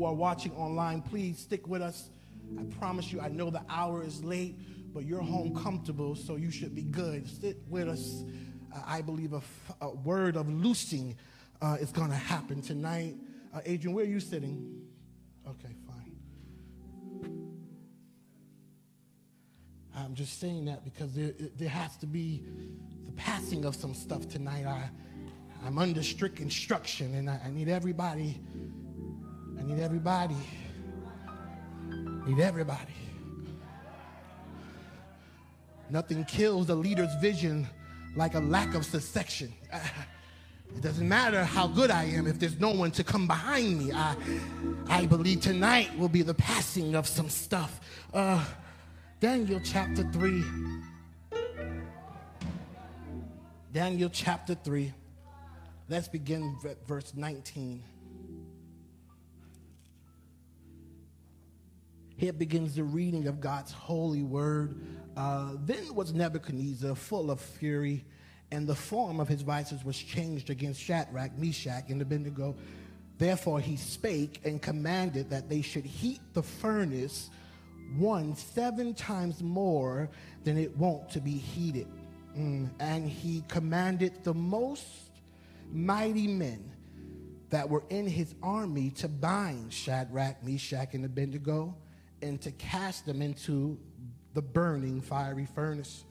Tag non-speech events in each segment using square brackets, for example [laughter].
who are watching online, please stick with us. I promise you, I know the hour is late, but you're home comfortable, so you should be good. Sit with us. Uh, I believe a, f- a word of loosing uh, is going to happen tonight. Uh, Adrian, where are you sitting? Okay, fine. I'm just saying that because there, there has to be the passing of some stuff tonight. I, I'm under strict instruction, and I, I need everybody. I need everybody. I Need everybody. Nothing kills a leader's vision like a lack of succession. [laughs] It doesn't matter how good I am if there's no one to come behind me. I, I believe tonight will be the passing of some stuff. Uh, Daniel chapter 3. Daniel chapter 3. Let's begin verse 19. Here begins the reading of God's holy word. Uh, then was Nebuchadnezzar full of fury, and the form of his vices was changed against Shadrach, Meshach, and Abednego. Therefore he spake and commanded that they should heat the furnace one seven times more than it wont to be heated. Mm. And he commanded the most mighty men that were in his army to bind Shadrach, Meshach, and Abednego and to cast them into the burning fiery furnace.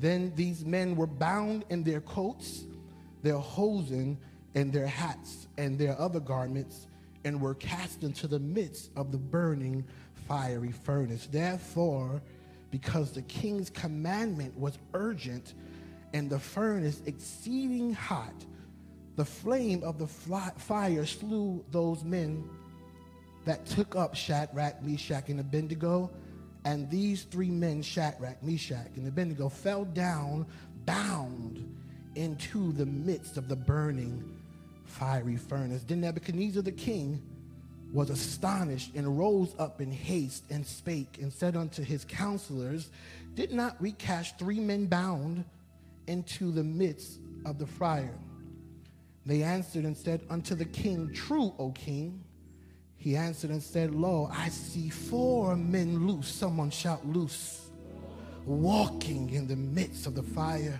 Then these men were bound in their coats, their hosen, and their hats, and their other garments, and were cast into the midst of the burning fiery furnace. Therefore, because the king's commandment was urgent and the furnace exceeding hot, the flame of the fire slew those men that took up Shadrach, Meshach, and Abednego. And these three men, Shadrach, Meshach, and Abednego, fell down bound into the midst of the burning fiery furnace. Then Nebuchadnezzar the king was astonished and rose up in haste and spake and said unto his counselors, Did not we cast three men bound into the midst of the fire? They answered and said unto the king, True, O king. He answered and said, Lo, I see four men loose. Someone shout, loose. Walking in the midst of the fire,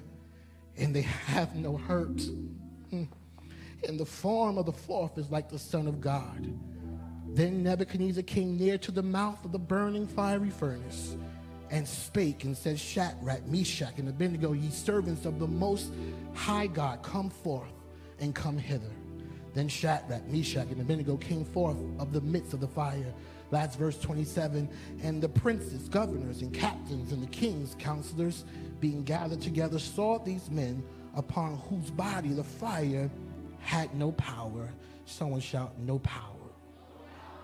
and they have no hurt. Hmm. And the form of the fourth is like the Son of God. Then Nebuchadnezzar came near to the mouth of the burning fiery furnace and spake and said, Shadrach, Meshach, and Abednego, ye servants of the most high God, come forth and come hither. Then Shadrach, Meshach, and Abednego came forth of the midst of the fire. Last verse 27. And the princes, governors, and captains, and the king's counselors, being gathered together, saw these men upon whose body the fire had no power. Someone shout, no power.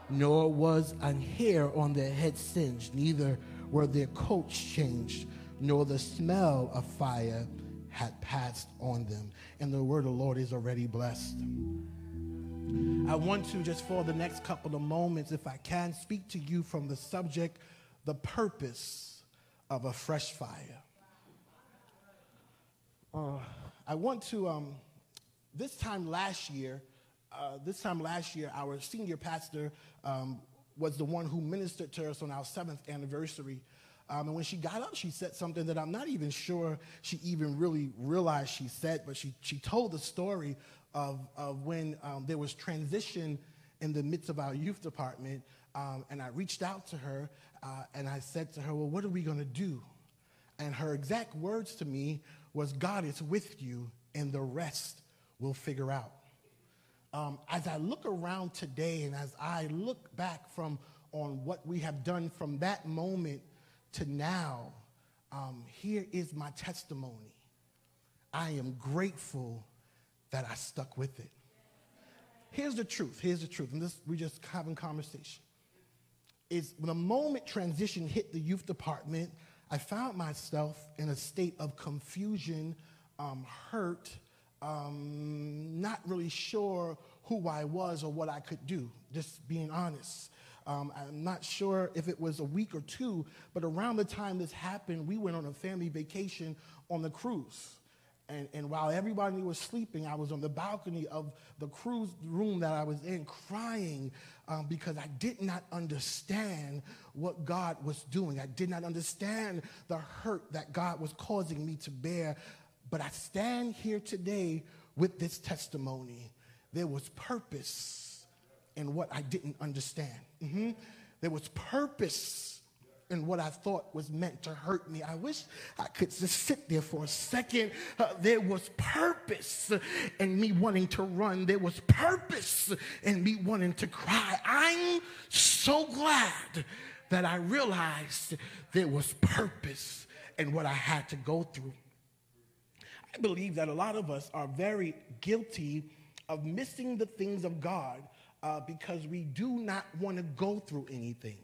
Nor was an hair on their head singed, neither were their coats changed, nor the smell of fire had passed on them. And the word of the Lord is already blessed. I want to, just for the next couple of moments, if I can, speak to you from the subject, the purpose of a fresh fire. Uh, I want to, um, this time last year, uh, this time last year, our senior pastor um, was the one who ministered to us on our seventh anniversary. Um, and when she got up, she said something that I'm not even sure she even really realized she said, but she, she told the story of, of when um, there was transition in the midst of our youth department. Um, and I reached out to her uh, and I said to her, Well, what are we going to do? And her exact words to me was, God is with you, and the rest we'll figure out. Um, as I look around today and as I look back from on what we have done from that moment to now, um, here is my testimony. I am grateful that I stuck with it. Here's the truth. Here's the truth. And this, we're just having conversation. Is when the moment transition hit the youth department, I found myself in a state of confusion, um, hurt, um, not really sure who I was or what I could do, just being honest. Um, I'm not sure if it was a week or two, but around the time this happened, we went on a family vacation on the cruise. And, and while everybody was sleeping, I was on the balcony of the cruise room that I was in crying um, because I did not understand what God was doing. I did not understand the hurt that God was causing me to bear. But I stand here today with this testimony. There was purpose in what I didn't understand. Mm-hmm. There was purpose and what I thought was meant to hurt me. I wish I could just sit there for a second. Uh, there was purpose in me wanting to run, there was purpose in me wanting to cry. I'm so glad that I realized there was purpose in what I had to go through. I believe that a lot of us are very guilty of missing the things of God uh, because we do not want to go through anything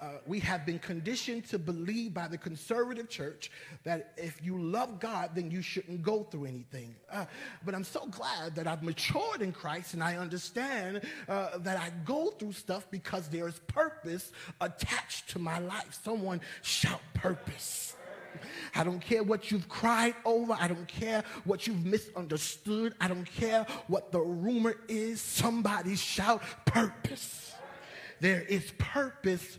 uh, we have been conditioned to believe by the conservative church that if you love God, then you shouldn't go through anything. Uh, but I'm so glad that I've matured in Christ and I understand uh, that I go through stuff because there is purpose attached to my life. Someone shout purpose. I don't care what you've cried over. I don't care what you've misunderstood. I don't care what the rumor is. Somebody shout purpose. There is purpose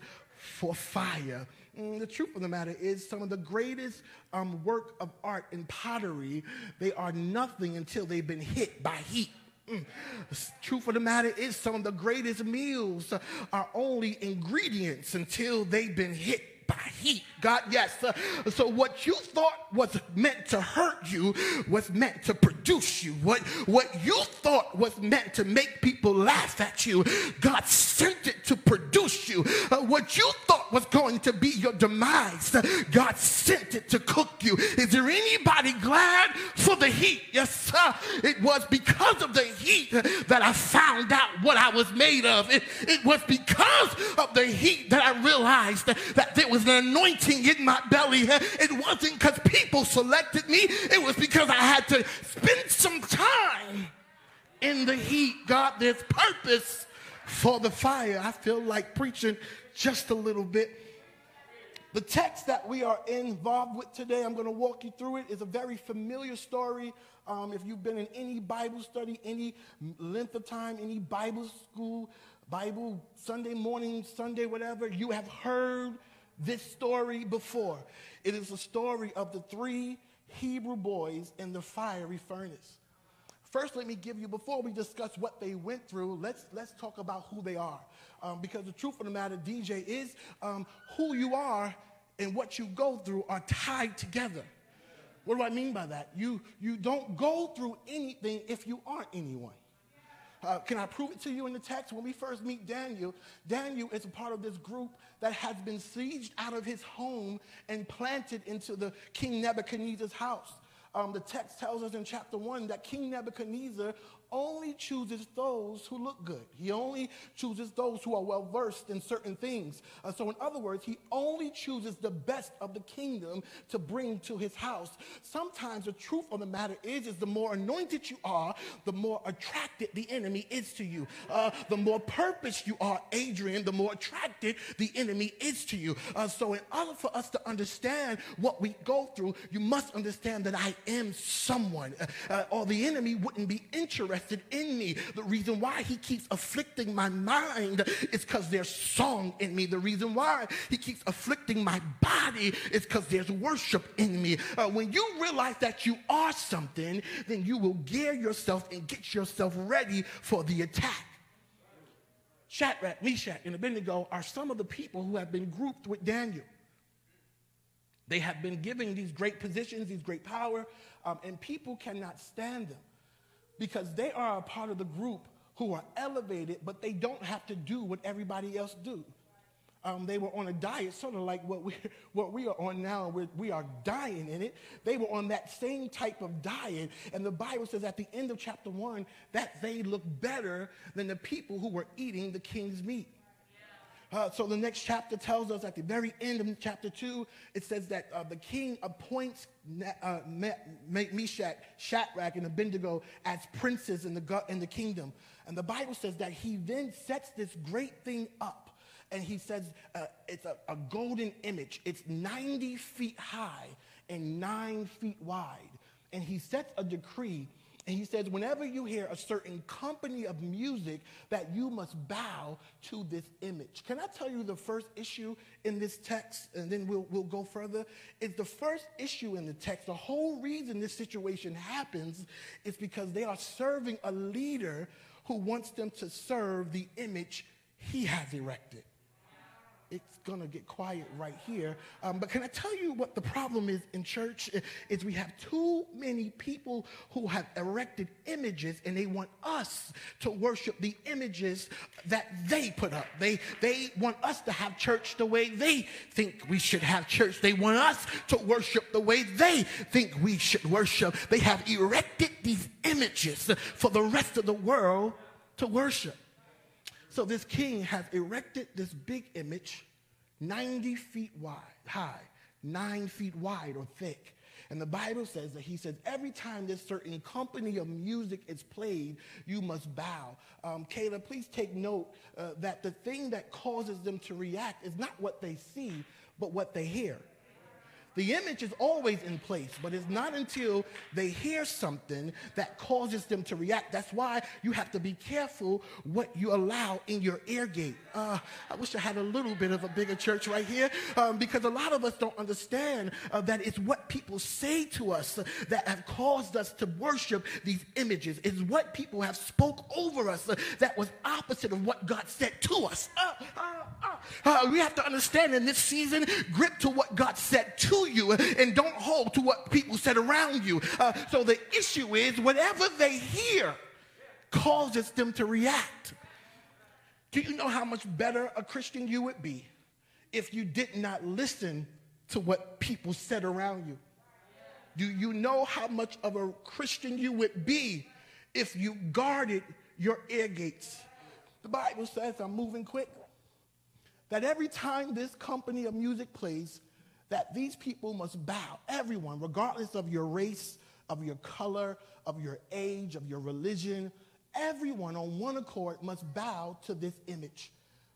for fire. Mm, the truth of the matter is, some of the greatest um, work of art in pottery, they are nothing until they've been hit by heat. Mm. The truth of the matter is, some of the greatest meals are only ingredients until they've been hit by heat. God, yes. Uh, so what you thought was meant to hurt you was meant to produce you. What, what you thought was meant to make people laugh at you, God sent it to produce you. Uh, what you thought was going to be your demise, God sent it to cook you. Is there anybody glad for the heat? Yes, sir. It was because of the heat that I found out what I was made of. It, it was because of the heat that I realized that, that there was an anointing in my belly. It wasn't because people selected me, it was because I had to spend some time in the heat. God, there's purpose for the fire. I feel like preaching just a little bit. The text that we are involved with today, I'm going to walk you through it. it, is a very familiar story. Um, if you've been in any Bible study, any length of time, any Bible school, Bible Sunday morning, Sunday, whatever, you have heard this story before. It is a story of the three Hebrew boys in the fiery furnace. First, let me give you, before we discuss what they went through, let's, let's talk about who they are. Um, because the truth of the matter, DJ, is um, who you are and what you go through are tied together. What do I mean by that? You, you don't go through anything if you aren't anyone. Uh, can I prove it to you in the text? When we first meet Daniel, Daniel is a part of this group that has been sieged out of his home and planted into the King Nebuchadnezzar's house. Um, the text tells us in chapter 1 that King Nebuchadnezzar only chooses those who look good. He only chooses those who are well versed in certain things. Uh, so, in other words, he only chooses the best of the kingdom to bring to his house. Sometimes the truth of the matter is, is the more anointed you are, the more attracted the enemy is to you. Uh, the more purpose you are, Adrian, the more attracted the enemy is to you. Uh, so, in order for us to understand what we go through, you must understand that I am someone, uh, uh, or the enemy wouldn't be interested interested in me. The reason why he keeps afflicting my mind is because there's song in me. The reason why he keeps afflicting my body is because there's worship in me. Uh, when you realize that you are something, then you will gear yourself and get yourself ready for the attack. Shadrach, Meshach, and Abednego are some of the people who have been grouped with Daniel. They have been given these great positions, these great power, um, and people cannot stand them because they are a part of the group who are elevated, but they don't have to do what everybody else do. Um, they were on a diet, sort of like what we, [laughs] what we are on now. We're, we are dying in it. They were on that same type of diet. And the Bible says at the end of chapter one that they look better than the people who were eating the king's meat. Uh, so the next chapter tells us at the very end of chapter 2, it says that uh, the king appoints uh, Meshach, Shadrach, and Abednego as princes in the, in the kingdom. And the Bible says that he then sets this great thing up. And he says uh, it's a, a golden image. It's 90 feet high and nine feet wide. and he sets a decree and he says, whenever you hear a certain company of music, that you must bow to this image. Can I tell you the first issue in this text, and then we'll, we'll go further? Is the first issue in the text, the whole reason this situation happens is because they are serving a leader who wants them to serve the image he has erected it's going to get quiet right here. Um, but can I tell you what the problem is in church? Is we have too many people who have erected images and they want us to worship the images that they put up. They, they want us to have church the way they think we should have church. They want us to worship the way they think we should worship. They have erected these images for the rest of the world to worship. So this king has erected this big image, 90 feet wide, high, nine feet wide or thick. And the Bible says that he says every time this certain company of music is played, you must bow. Um, Caleb, please take note uh, that the thing that causes them to react is not what they see, but what they hear. The image is always in place, but it's not until they hear something that causes them to react. That's why you have to be careful what you allow in your ear gate. Uh, I wish I had a little bit of a bigger church right here um, because a lot of us don't understand uh, that it's what people say to us uh, that have caused us to worship these images. It's what people have spoke over us uh, that was opposite of what God said to us. Uh, uh, we have to understand in this season, grip to what God said to you and don't hold to what people said around you. Uh, so the issue is whatever they hear causes them to react. Do you know how much better a Christian you would be if you did not listen to what people said around you? Do you know how much of a Christian you would be if you guarded your ear gates? The Bible says, I'm moving quick, that every time this company of music plays, that these people must bow, everyone, regardless of your race, of your color, of your age, of your religion, everyone on one accord must bow to this image.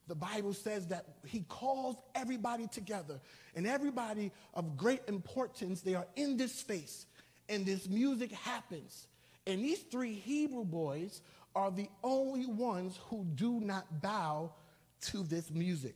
The Bible says that he calls everybody together, and everybody of great importance, they are in this space, and this music happens. And these three Hebrew boys are the only ones who do not bow to this music.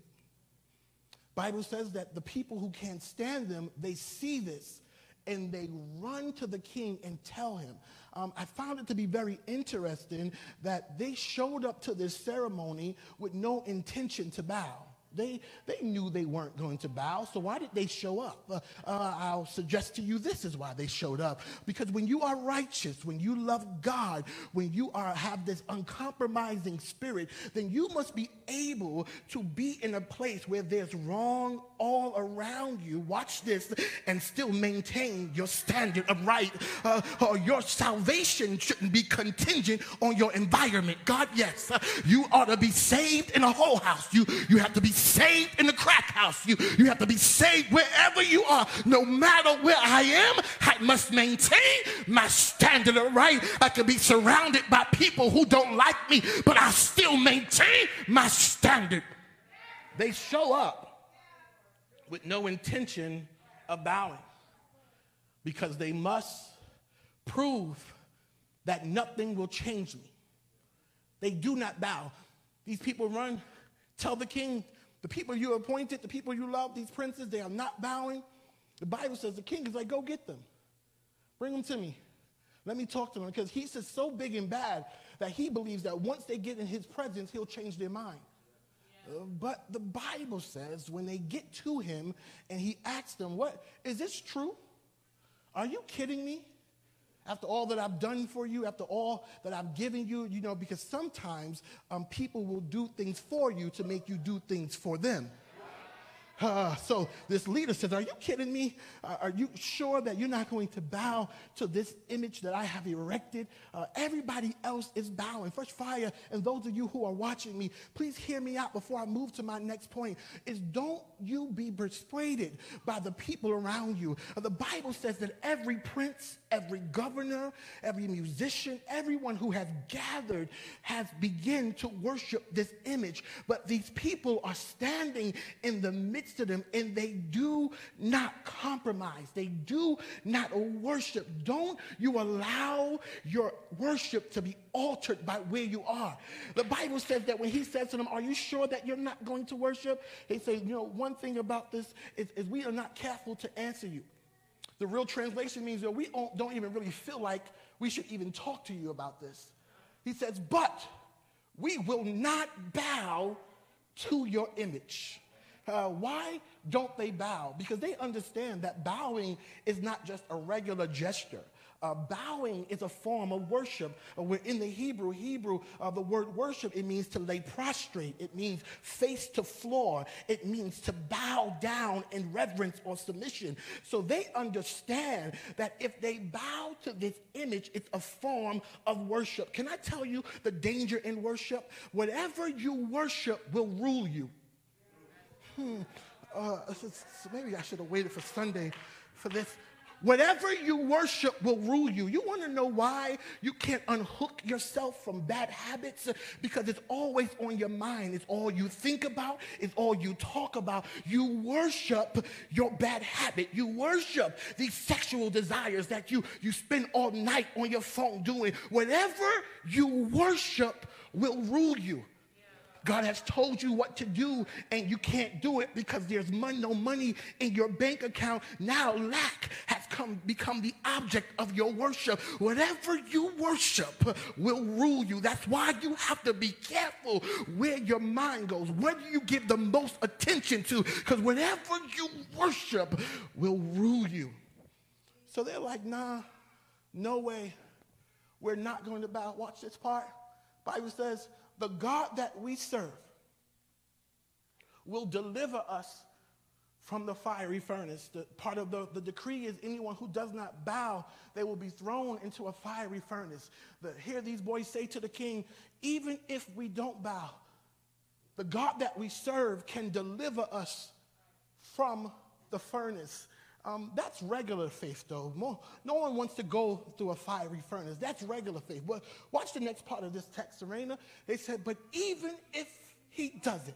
Bible says that the people who can't stand them, they see this and they run to the king and tell him. Um, I found it to be very interesting that they showed up to this ceremony with no intention to bow. They, they knew they weren't going to bow, so why did they show up? Uh, uh, I'll suggest to you this is why they showed up. Because when you are righteous, when you love God, when you are, have this uncompromising spirit, then you must be able to be in a place where there's wrong all around you. Watch this and still maintain your standard of right. Uh, your salvation shouldn't be contingent on your environment. God, yes, you ought to be saved in a whole house. You, you have to be saved in the crack house. You, you have to be saved wherever you are. No matter where I am, I must maintain my standard of right. I could be surrounded by people who don't like me, but I still maintain my standard. They show up with no intention of bowing because they must prove that nothing will change me. They do not bow. These people run, tell the king, the people you appointed, the people you love, these princes, they are not bowing. The Bible says the king is like, go get them. Bring them to me. Let me talk to them. Because he's just so big and bad that he believes that once they get in his presence, he'll change their mind. But the Bible says when they get to him and he asks them, What is this true? Are you kidding me? after all that I've done for you, after all that I've given you, you know, because sometimes um, people will do things for you to make you do things for them. Uh, so this leader says, Are you kidding me? Are you sure that you're not going to bow to this image that I have erected? Uh, everybody else is bowing. Fresh fire, and those of you who are watching me, please hear me out before I move to my next point. Is don't you be persuaded by the people around you. Uh, the Bible says that every prince, every governor, every musician, everyone who has gathered has begun to worship this image. But these people are standing in the midst of them and they do not compromise. They do not worship. Don't you allow your worship to be altered by where you are. The Bible says that when he says to them, Are you sure that you're not going to worship? They say, You know, one thing about this is, is we are not careful to answer you. The real translation means that we don't even really feel like we should even talk to you about this. He says, But we will not bow to your image. Uh, why don't they bow? Because they understand that bowing is not just a regular gesture. Uh, bowing is a form of worship. Uh, in the Hebrew, Hebrew, uh, the word worship, it means to lay prostrate. It means face to floor. It means to bow down in reverence or submission. So they understand that if they bow to this image, it's a form of worship. Can I tell you the danger in worship? Whatever you worship will rule you. Hmm. Uh, maybe I should have waited for Sunday for this. Whatever you worship will rule you. You want to know why you can't unhook yourself from bad habits? Because it's always on your mind. It's all you think about, it's all you talk about. You worship your bad habit. You worship these sexual desires that you, you spend all night on your phone doing. Whatever you worship will rule you. God has told you what to do and you can't do it because there's money, no money in your bank account. Now lack has come become the object of your worship. Whatever you worship will rule you. That's why you have to be careful where your mind goes. What do you give the most attention to? Because whatever you worship will rule you. So they're like, nah, no way. We're not going to bow. Watch this part. Bible says the God that we serve will deliver us from the fiery furnace. The, part of the, the decree is anyone who does not bow, they will be thrown into a fiery furnace. The, hear these boys say to the king, even if we don't bow, the God that we serve can deliver us from the furnace. Um, that's regular faith, though. More, no one wants to go through a fiery furnace. That's regular faith. But watch the next part of this text, Serena. They said, but even if he doesn't,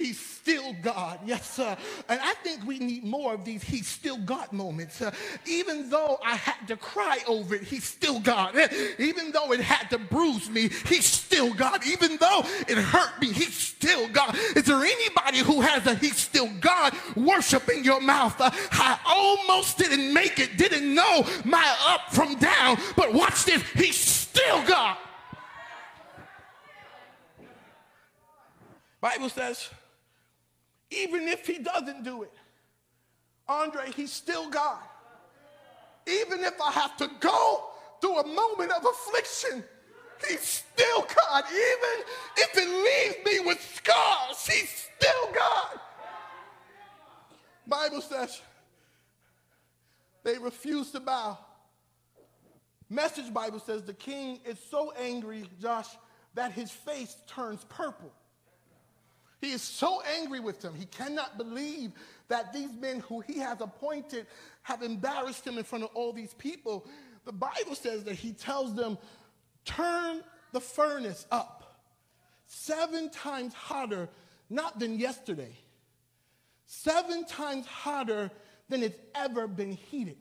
He's still God. Yes, sir. And I think we need more of these He's still God moments. Uh, even though I had to cry over it, He's still God. Even though it had to bruise me, He's still God. Even though it hurt me, He's still God. Is there anybody who has a He's still God worship in your mouth? Uh, I almost didn't make it, didn't know my up from down, but watch this. He's still God. Bible says, even if he doesn't do it, Andre, he's still God. Even if I have to go through a moment of affliction, he's still God. Even if it leaves me with scars, he's still God. Bible says they refuse to bow. Message Bible says the king is so angry, Josh, that his face turns purple. He is so angry with them. He cannot believe that these men who he has appointed have embarrassed him in front of all these people. The Bible says that he tells them, Turn the furnace up seven times hotter, not than yesterday, seven times hotter than it's ever been heated.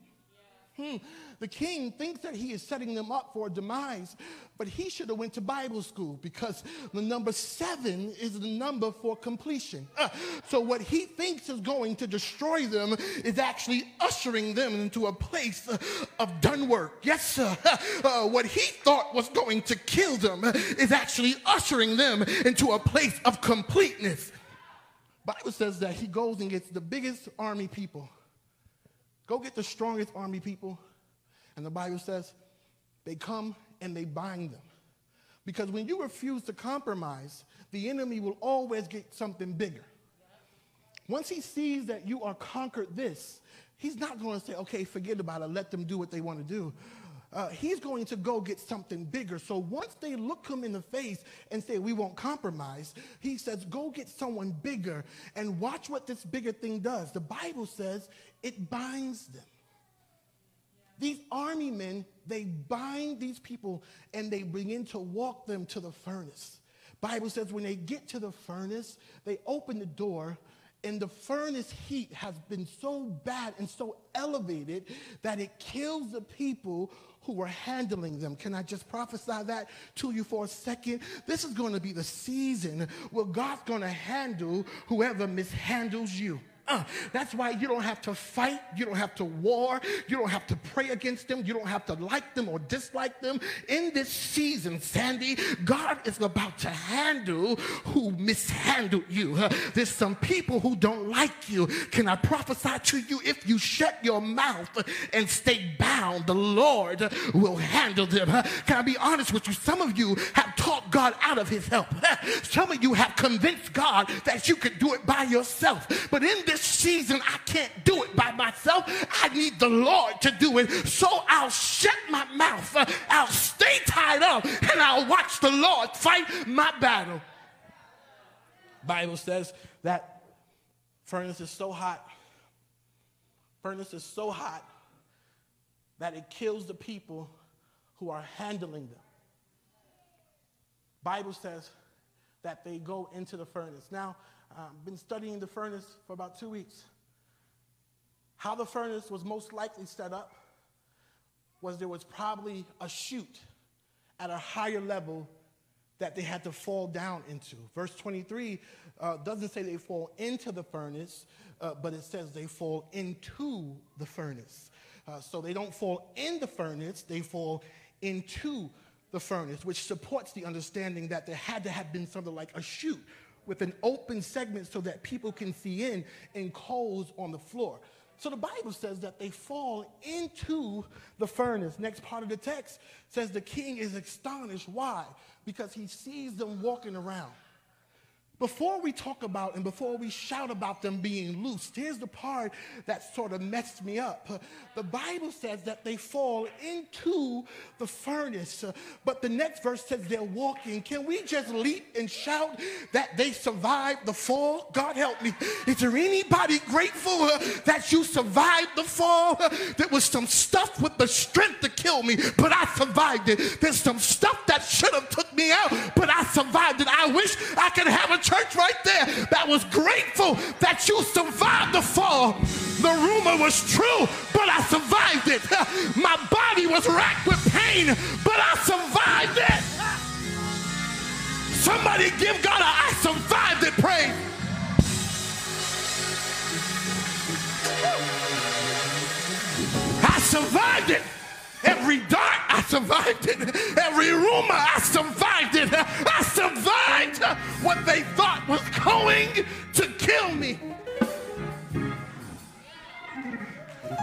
Hmm. The king thinks that he is setting them up for a demise, but he should have went to Bible school because the number seven is the number for completion. Uh, so what he thinks is going to destroy them is actually ushering them into a place of done work. Yes, sir. [laughs] Uh, what he thought was going to kill them is actually ushering them into a place of completeness. Bible says that he goes and gets the biggest army people. Go get the strongest army people and the Bible says they come and they bind them. Because when you refuse to compromise, the enemy will always get something bigger. Once he sees that you are conquered this, he's not going to say, okay, forget about it, let them do what they want to do. Uh, he's going to go get something bigger. So once they look him in the face and say, we won't compromise, he says, go get someone bigger and watch what this bigger thing does. The Bible says it binds them. These army men, they bind these people and they begin to walk them to the furnace. Bible says when they get to the furnace, they open the door and the furnace heat has been so bad and so elevated that it kills the people who were handling them. Can I just prophesy that to you for a second? This is going to be the season where God's going to handle whoever mishandles you. Uh, that's why you don't have to fight. You don't have to war. You don't have to pray against them. You don't have to like them or dislike them. In this season, Sandy, God is about to handle who mishandled you. Uh, there's some people who don't like you. Can I prophesy to you? If you shut your mouth and stay bound, the Lord will handle them. Uh, can I be honest with you? Some of you have talked God out of his help. Some of you have convinced God that you could do it by yourself. But in this this season, I can't do it by myself. I need the Lord to do it. So I'll shut my mouth, uh, I'll stay tied up, and I'll watch the Lord fight my battle. Bible says that furnace is so hot, furnace is so hot that it kills the people who are handling them. Bible says that they go into the furnace. Now, um, been studying the furnace for about two weeks. How the furnace was most likely set up was there was probably a chute at a higher level that they had to fall down into. Verse 23 uh, doesn't say they fall into the furnace, uh, but it says they fall into the furnace. Uh, so they don't fall in the furnace, they fall into the furnace, which supports the understanding that there had to have been something like a chute with an open segment so that people can see in and coals on the floor. So the Bible says that they fall into the furnace. Next part of the text says the king is astonished. Why? Because he sees them walking around. Before we talk about and before we shout about them being loosed, here's the part that sort of messed me up. The Bible says that they fall into the furnace, but the next verse says they're walking. Can we just leap and shout that they survived the fall? God help me. Is there anybody grateful uh, that you survived the fall? There was some stuff with the strength to kill me, but I survived it. There's some stuff that should have took me out, but I survived it. I wish I could have a church right there that was grateful that you survived the fall. The rumor was true, but I survived it. [laughs] My body was racked with pain, but I survived it. Somebody give God a I survived it praise. I survived it. Every dart, I survived it. Every rumor, I survived it. I survived what they thought was going to kill me.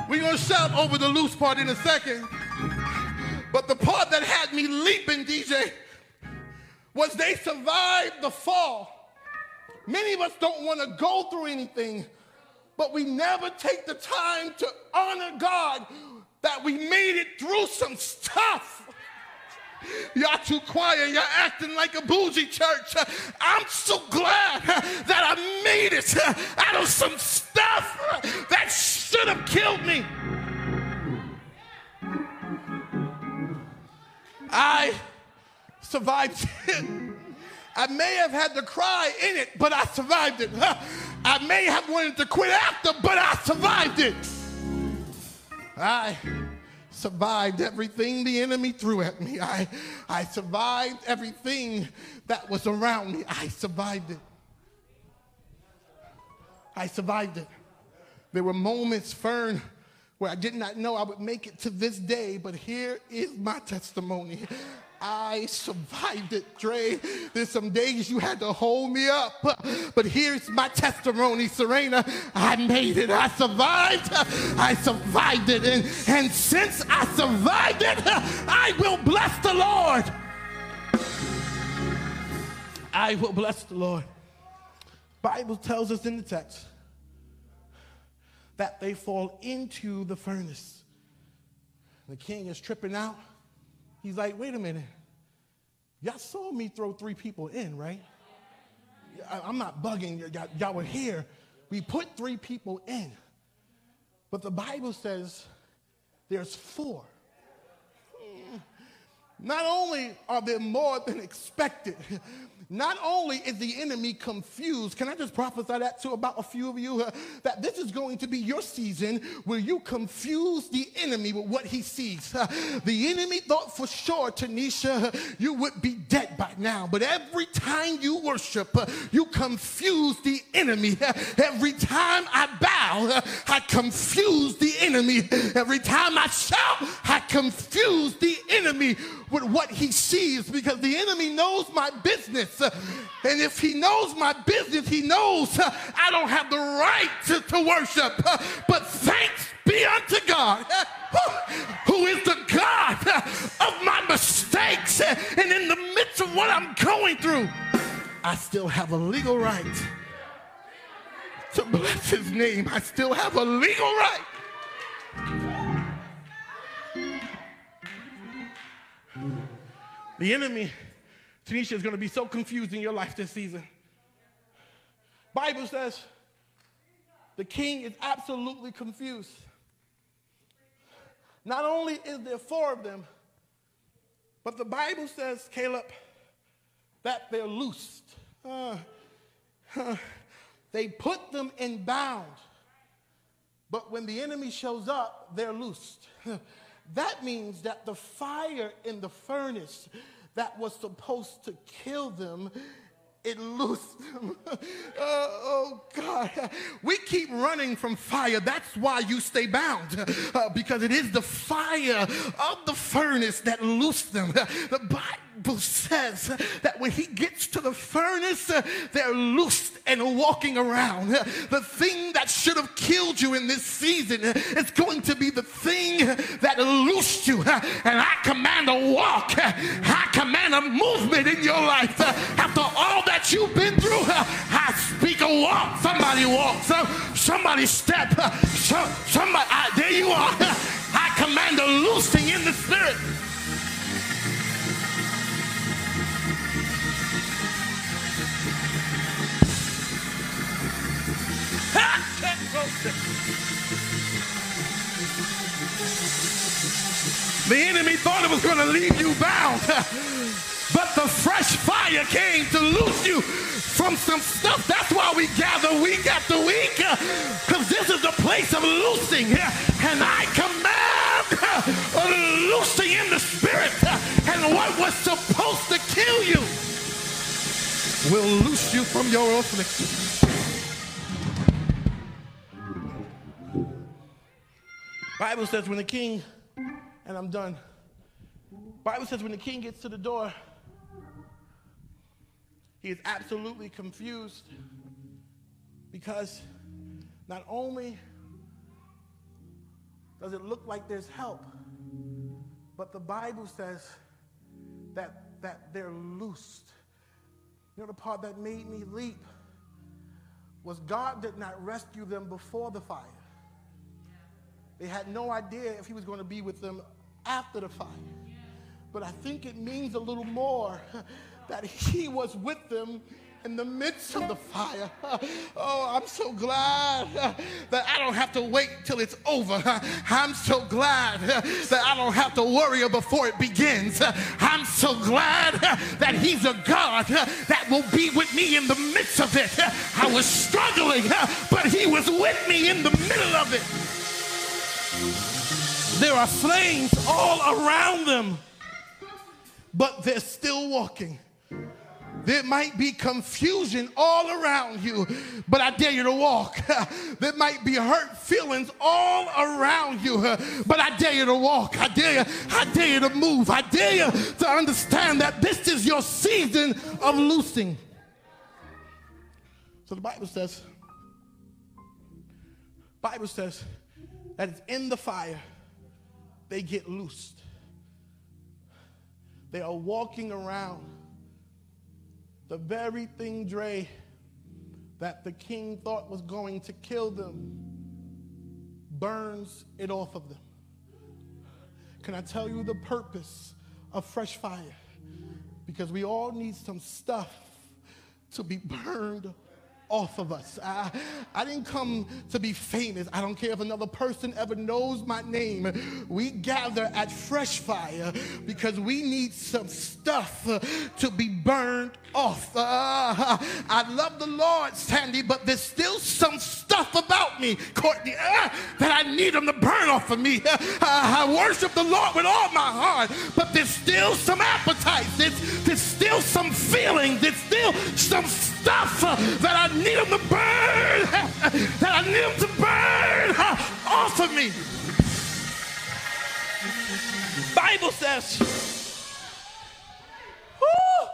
We're going to shout over the loose part in a second. But the part that had me leaping, DJ, was they survived the fall. Many of us don't want to go through anything, but we never take the time to honor God that we made it through some stuff. Y'all too quiet. Y'all acting like a bougie church. I'm so glad that I made it out of some stuff that should have killed me. I survived it. I may have had to cry in it, but I survived it. I may have wanted to quit after, but I survived it. I survived everything the enemy threw at me. I, I survived everything that was around me. I survived it. I survived it. There were moments, Fern, where I did not know I would make it to this day, but here is my testimony. I survived it, Dre. There's some days you had to hold me up, but here's my testimony, Serena. I made it. I survived. I survived it. And, and since I survived it, I will bless the Lord. I will bless the Lord. Bible tells us in the text that they fall into the furnace. The king is tripping out. He's like, wait a minute. Y'all saw me throw three people in, right? I'm not bugging. Y'all, y'all were here. We put three people in. But the Bible says there's four. Not only are there more than expected, not only is the enemy confused, can I just prophesy that to about a few of you? Uh, that this is going to be your season where you confuse the enemy with what he sees. Uh, the enemy thought for sure, Tanisha, you would be dead by now. But every time you worship, uh, you confuse the enemy. Every time I bow, I confuse the enemy. Every time I shout, I confuse the enemy with what he sees because the enemy knows my business. And if he knows my business, he knows I don't have the right to, to worship. But thanks be unto God, who is the God of my mistakes. And in the midst of what I'm going through, I still have a legal right to bless his name. I still have a legal right. The enemy, Tanisha, is going to be so confused in your life this season. Bible says the king is absolutely confused. Not only is there four of them, but the Bible says, Caleb, that they're loosed. Uh, they put them in bound. But when the enemy shows up, they're loosed. [laughs] That means that the fire in the furnace that was supposed to kill them it loosed them. [laughs] uh, oh, God. We keep running from fire. That's why you stay bound, uh, because it is the fire of the furnace that loosed them. [laughs] The Bible says that when he gets to the furnace, they're loosed and walking around. The thing that should have killed you in this season is going to be the thing that loosed you. And I command a walk, I command a movement in your life after all that that you've been through, I speak a walk. Somebody walk. somebody step. somebody, there you are. I command a loosing in the spirit. The enemy thought it was going to leave you bound. [laughs] But the fresh fire came to loose you from some stuff. That's why we gather week after week, uh, because this is the place of loosing. Uh, and I command uh, a loosing in the spirit. And what was supposed to kill you will loose you from your affliction. Bible says when the king, and I'm done. Bible says when the king gets to the door, he is absolutely confused because not only does it look like there's help, but the Bible says that, that they're loosed. You know, the part that made me leap was God did not rescue them before the fire. They had no idea if he was going to be with them after the fire. But I think it means a little more [laughs] that he was with them in the midst of the fire. [laughs] Oh, I'm so glad [laughs] that I don't have to wait till it's over. I'm so glad that I don't have to worry before it begins. I'm so glad that He's a God that will be with me in the midst of it. I was struggling, but He was with me in the middle of it. There are flames all around them, but they're still walking. There might be confusion all around you, but I dare you to walk. [laughs] there might be hurt feelings all around you, but I dare you to walk. I dare you, I dare you to move. I dare you to understand that this is your season of loosing. So the Bible says, Bible says that it's in the fire they get loosed. They are walking around the very thing, Dre, that the king thought was going to kill them burns it off of them. Can I tell you the purpose of fresh fire? Because we all need some stuff to be [laughs] burned off of us. I, I didn't come to be famous. I don't care if another person ever knows my name. We gather at Fresh Fire because we need some stuff to be burned off. Uh, I love the Lord, Sandy, but there's still some stuff about me, Courtney, uh, that I need him to burn off of me. Uh, I worship the Lord with all my heart, but there's still some appetites. There's, there's still some feelings. There's still some stuff that I need him to burn, that I need him to burn off of me. Bible says, Whoo,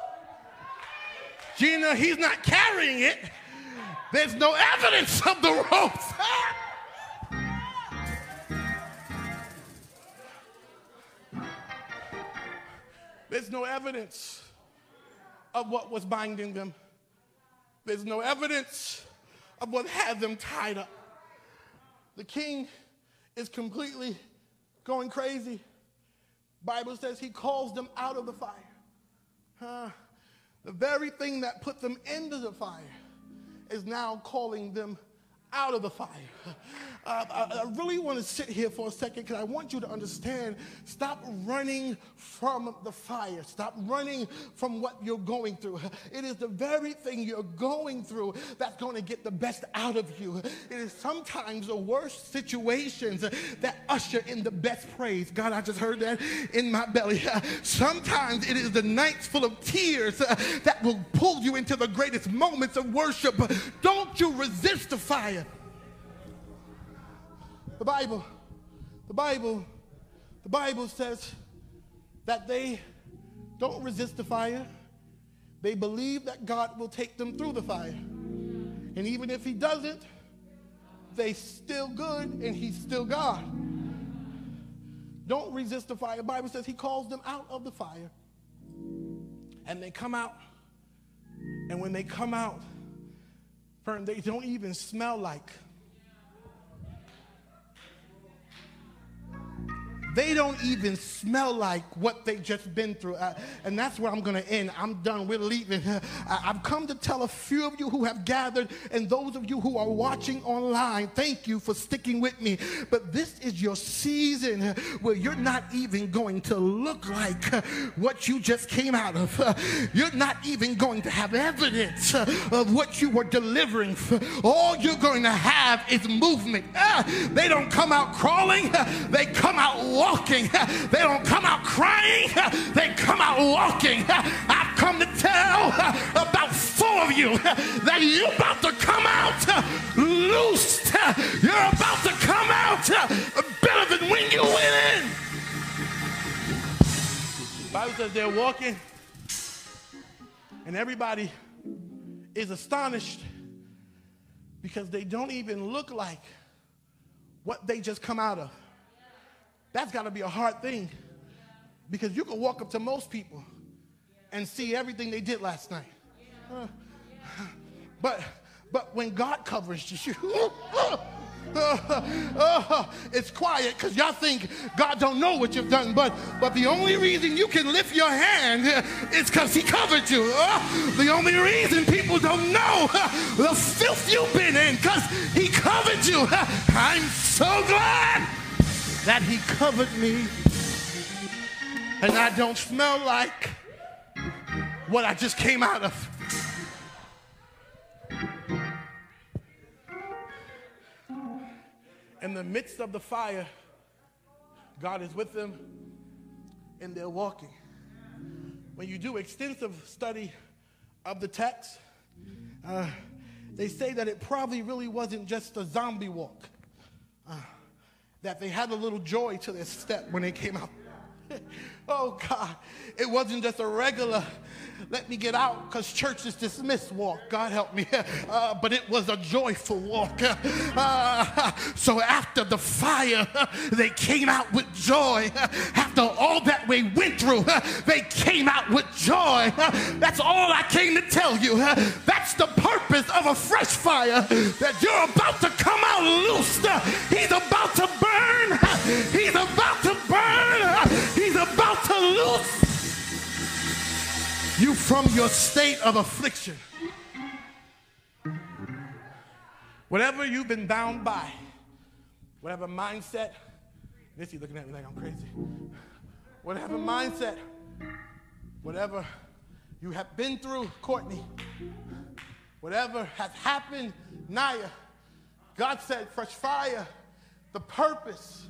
Gina, he's not carrying it. There's no evidence of the ropes. [laughs] There's no evidence of what was binding them. There's no evidence of what had them tied up. The king is completely going crazy. Bible says he calls them out of the fire. Uh, the very thing that put them into the fire is now calling them out of the fire. Uh, I, I, really want to sit here for a second because I want you to understand stop running from the fire. Stop running from what you're going through. It is the very thing you're going through that's going to get the best out of you. It is sometimes the worst situations that usher in the best praise. God, I just heard that in my belly. Sometimes it is the nights full of tears that will pull you into the greatest moments of worship. Don't you resist the fire. The Bible, the Bible, the Bible says that they don't resist the fire. They believe that God will take them through the fire. And even if he doesn't, they still good and he's still God. Don't resist the fire. The Bible says he calls them out of the fire. And they come out. And when they come out, they don't even smell like They don't even smell like what they just been through. Uh, and that's where I'm going to end. I'm done. We're leaving. Uh, I've come to tell a few of you who have gathered and those of you who are watching online, thank you for sticking with me. But this is your season where you're not even going to look like what you just came out of. You're not even going to have evidence of what you were delivering. All you're going to have is movement. Uh, they don't come out crawling, they come out walking walking. They don't come out crying, they come out walking. I've come to tell about four of you that you're about to come out loosed. You're about to come out better than when you went in. Bible says they're walking, and everybody is astonished because they don't even look like what they just come out of. That's got to be a hard thing because you can walk up to most people and see everything they did last night. Uh, but but when God covers you, uh, [laughs] uh, it's quiet because y'all think God don't know what you've done. But but the only reason you can lift your hand is because He covered you. Uh, the only reason people don't know [laughs] the filth you've been in because He covered you. [laughs] I'm so glad that he covered me and I don't smell like what I just came out of. In the midst of the fire, God is with them and they're walking. When you do extensive study of the text, uh, they say that it probably really wasn't just a zombie walk. Uh, that they had a little joy to their step when they came out. [laughs] oh God, it wasn't just a regular let me get out because church is dismissed walk. God help me. [laughs] Uh, but it was a joyful walk. [laughs] Uh, [laughs] so after the fire, they came out with joy. After all that we went through, they came out with joy. That's all I came to tell you. That's the purpose of a fresh fire that you're about to come out loose. He's about to burn. He's about to burn. He's about to loose you from your state of affliction. Whatever you've been bound by, whatever mindset, Missy looking at me like I'm crazy. Whatever mindset, whatever you have been through, Courtney, whatever has happened, Naya, God said, fresh fire, the purpose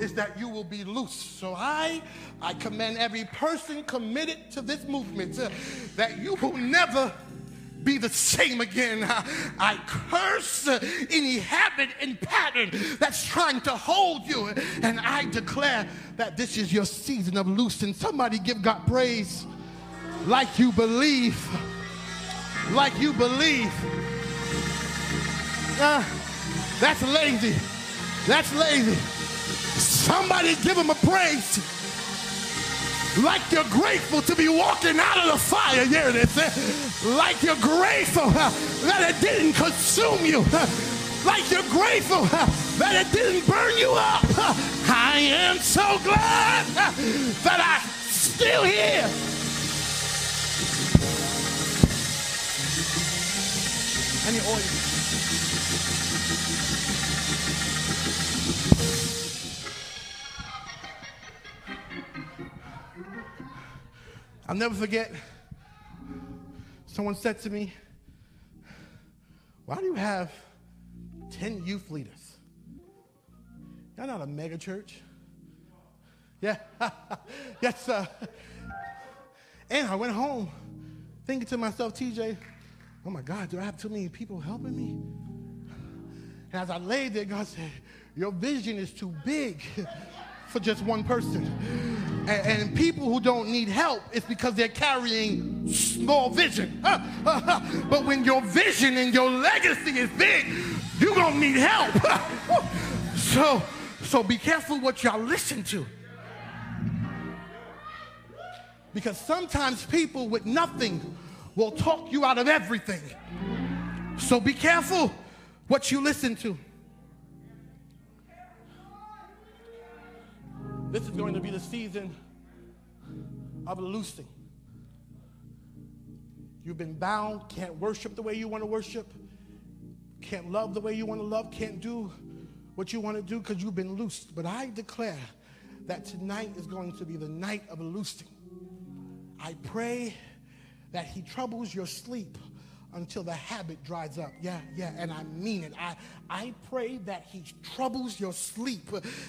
is that you will be loose. So I, I commend every person committed to this movement uh, that you will never be the same again. [laughs] I curse any habit and pattern that's trying to hold you. And I declare that this is your season of loosing. Somebody give God praise like you believe. Like you believe. Uh, that's lazy. That's lazy. Somebody give him a praise like you're grateful to be walking out of the fire. Here it is. Like you're grateful that it didn't consume you. Like you're grateful that it didn't burn you up. I am so glad that I'm still here. Oil. I'll never forget, someone said to me, Why do you have 10 youth leaders? Y'all not a mega church. Yeah, [laughs] yes, sir. And I went home thinking to myself, TJ, oh my God, do I have too many people helping me? And as I laid there, God said, Your vision is too big [laughs] for just one person. And, and, people who don't need help, it's because they're carrying small vision. [laughs] but when your vision and your legacy is big, you're going to need help. [laughs] so, so be careful what y'all listen to. Because sometimes people with nothing will talk you out of everything. So be careful what you listen to. This is going to be the season of loosing. You've been bound, can't worship the way you want to worship, can't love the way you want to love, can't do what you want to do because you've been loosed. But I declare that tonight is going to be the night of loosing. I pray that He troubles your sleep until the habit dries up. Yeah, yeah, and I mean it. I, I pray that he troubles your sleep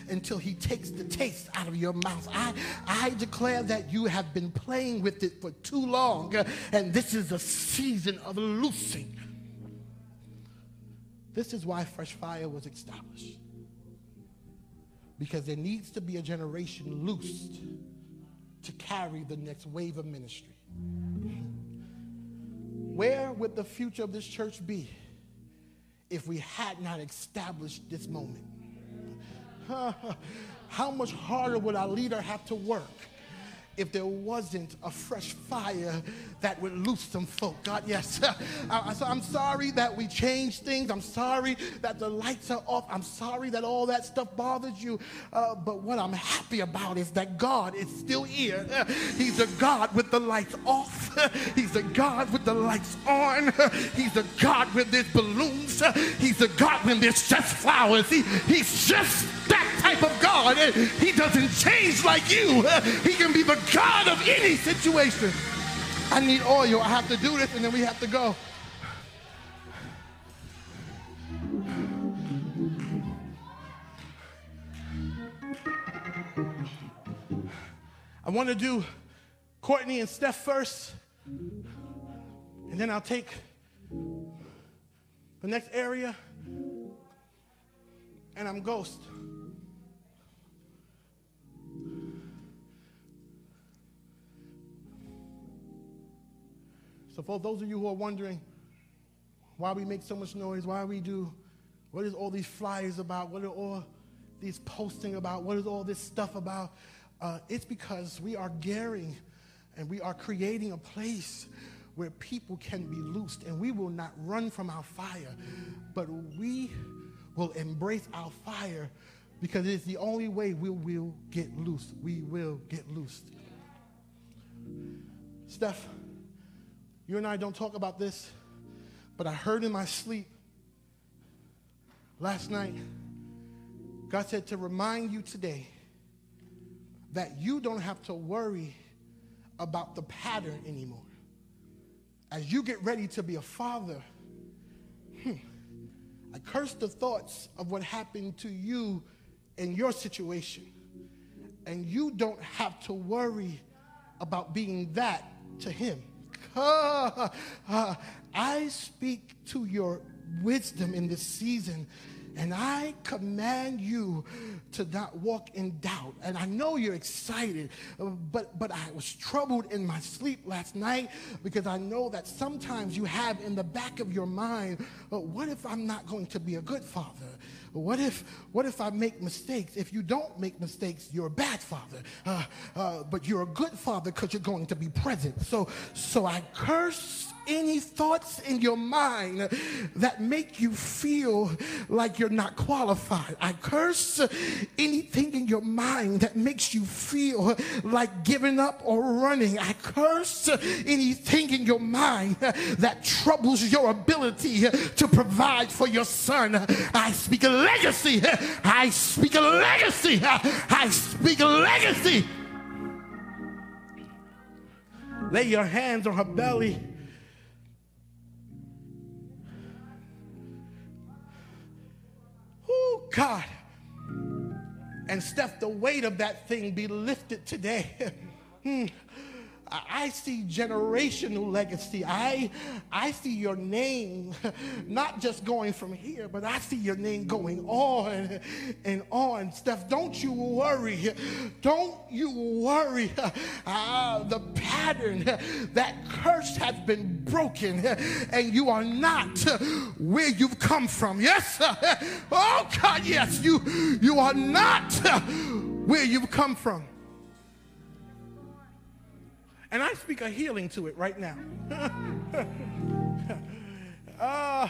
until he takes the taste out of your mouth. I, I declare that you have been playing with it for too long, and this is a season of loosing. This is why Fresh Fire was established. Because there needs to be a generation loosed to carry the next wave of ministry. Where would the future of this church be if we had not established this moment? [laughs] How much harder would our leader have to work if there wasn't a fresh fire that would loose some folk. God, yes. [laughs] I, am sorry that we changed things. I'm sorry that the lights are off. I'm sorry that all that stuff bothers you. Uh, but what I'm happy about is that God is still here. [laughs] He's a God with the lights off. [laughs] He's a God with the lights on. He's a God with there's balloons. He's a God when there's just flowers. He, he's just that type of God. He doesn't change like you. He can be the God of any situation. I need oil. I have to do this, and then we have to go. I want to do Courtney and Steph first, and then I'll take the next area, and I'm Ghost. So, for those of you who are wondering why we make so much noise, why we do, what is all these flyers about, what are all these posting about, what is all this stuff about, uh, it's because we are gearing and we are creating a place where people can be loosed and we will not run from our fire, but we will embrace our fire because it's the only way we will get loose. We will get loosed. Steph. You and I don't talk about this, but I heard in my sleep Last night, God said to remind you today that you don't have to worry about the pattern anymore. As you get ready to be a father, hmm, I curse the thoughts of what happened to you in your situation. And you don't have to worry about being that to him. [laughs] I speak to your wisdom in this season and I command you to not walk in doubt. And I know you're excited, but, but I was troubled in my sleep last night because I know that sometimes you have in the back of your mind, what if I'm not going to be a good father? What if, what if I make mistakes? If you don't make mistakes, you're a bad father. Uh, uh, but you're a good father because you're going to be present. So, so I curse any thoughts in your mind that make you feel like you're not qualified. I curse anything in your mind that makes you feel like giving up or running. I curse anything in your mind that troubles your ability to provide for your son. I speak legacy. I speak a legacy. I speak a legacy. Lay your hands on her belly Oh, God. And Steph, the weight of that thing be lifted today. Hmm. I see generational legacy. I, I see your name [laughs] not just going from here, but I see your name going on and on. Steph, don't you worry. Don't you worry. Uh, [laughs] the pattern, that curse has been broken, and you are not where you've come from. Yes? [laughs] Oh, God, yes. You, you are not where you've come from. And I speak a healing to it right now. [laughs] uh,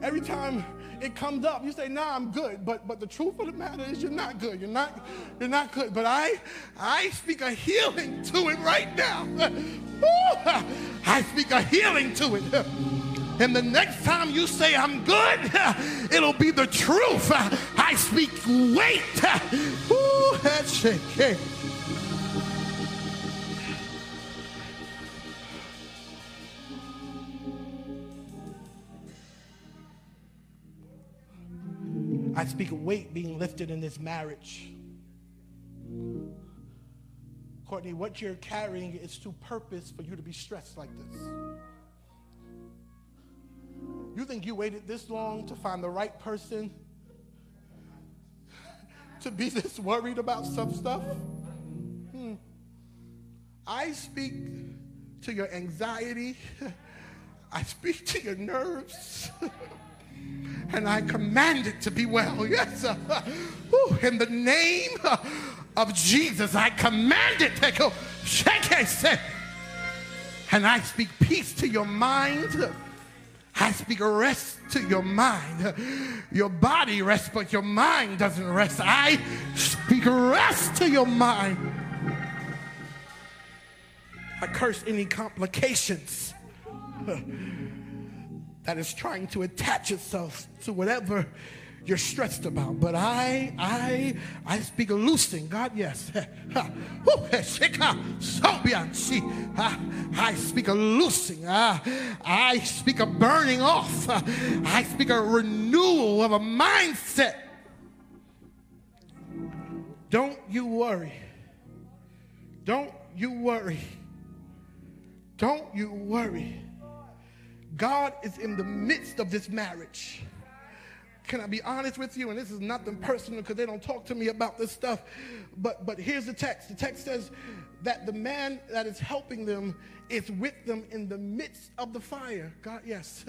every time it comes up, you say, nah, I'm good. But but the truth of the matter is you're not good. You're not, you're not good. But I I speak a healing to it right now. [laughs] I speak a healing to it. And the next time you say I'm good, [laughs] it'll be the truth. I speak weight. Ooh, that's shaky. I speak weight being lifted in this marriage. Courtney, what you're carrying is to purpose for you to be stressed like this. You think you waited this long to find the right person [laughs] to be this worried about some stuff? Hmm. I speak to your anxiety. [laughs] I speak to your nerves. [laughs] and I command it to be well. Yes. Uh, Ooh, in the name of Jesus, I command it to go. And I speak peace to your mind. I speak rest to your mind. Your body rests, but your mind doesn't rest. I speak rest to your mind. I curse any complications that is trying to attach itself to whatever you're stressed about. But I, I, I speak a loosing. God, yes. [laughs] I speak a loosing. I speak a burning off. I speak a renewal of a mindset. Don't you worry. Don't you worry. Don't you worry. God is in the midst of this marriage. Can I be honest with you? And this is nothing personal because they don't talk to me about this stuff. But but here's the text. The text says that the man that is helping them is with them in the midst of the fire. God, yes.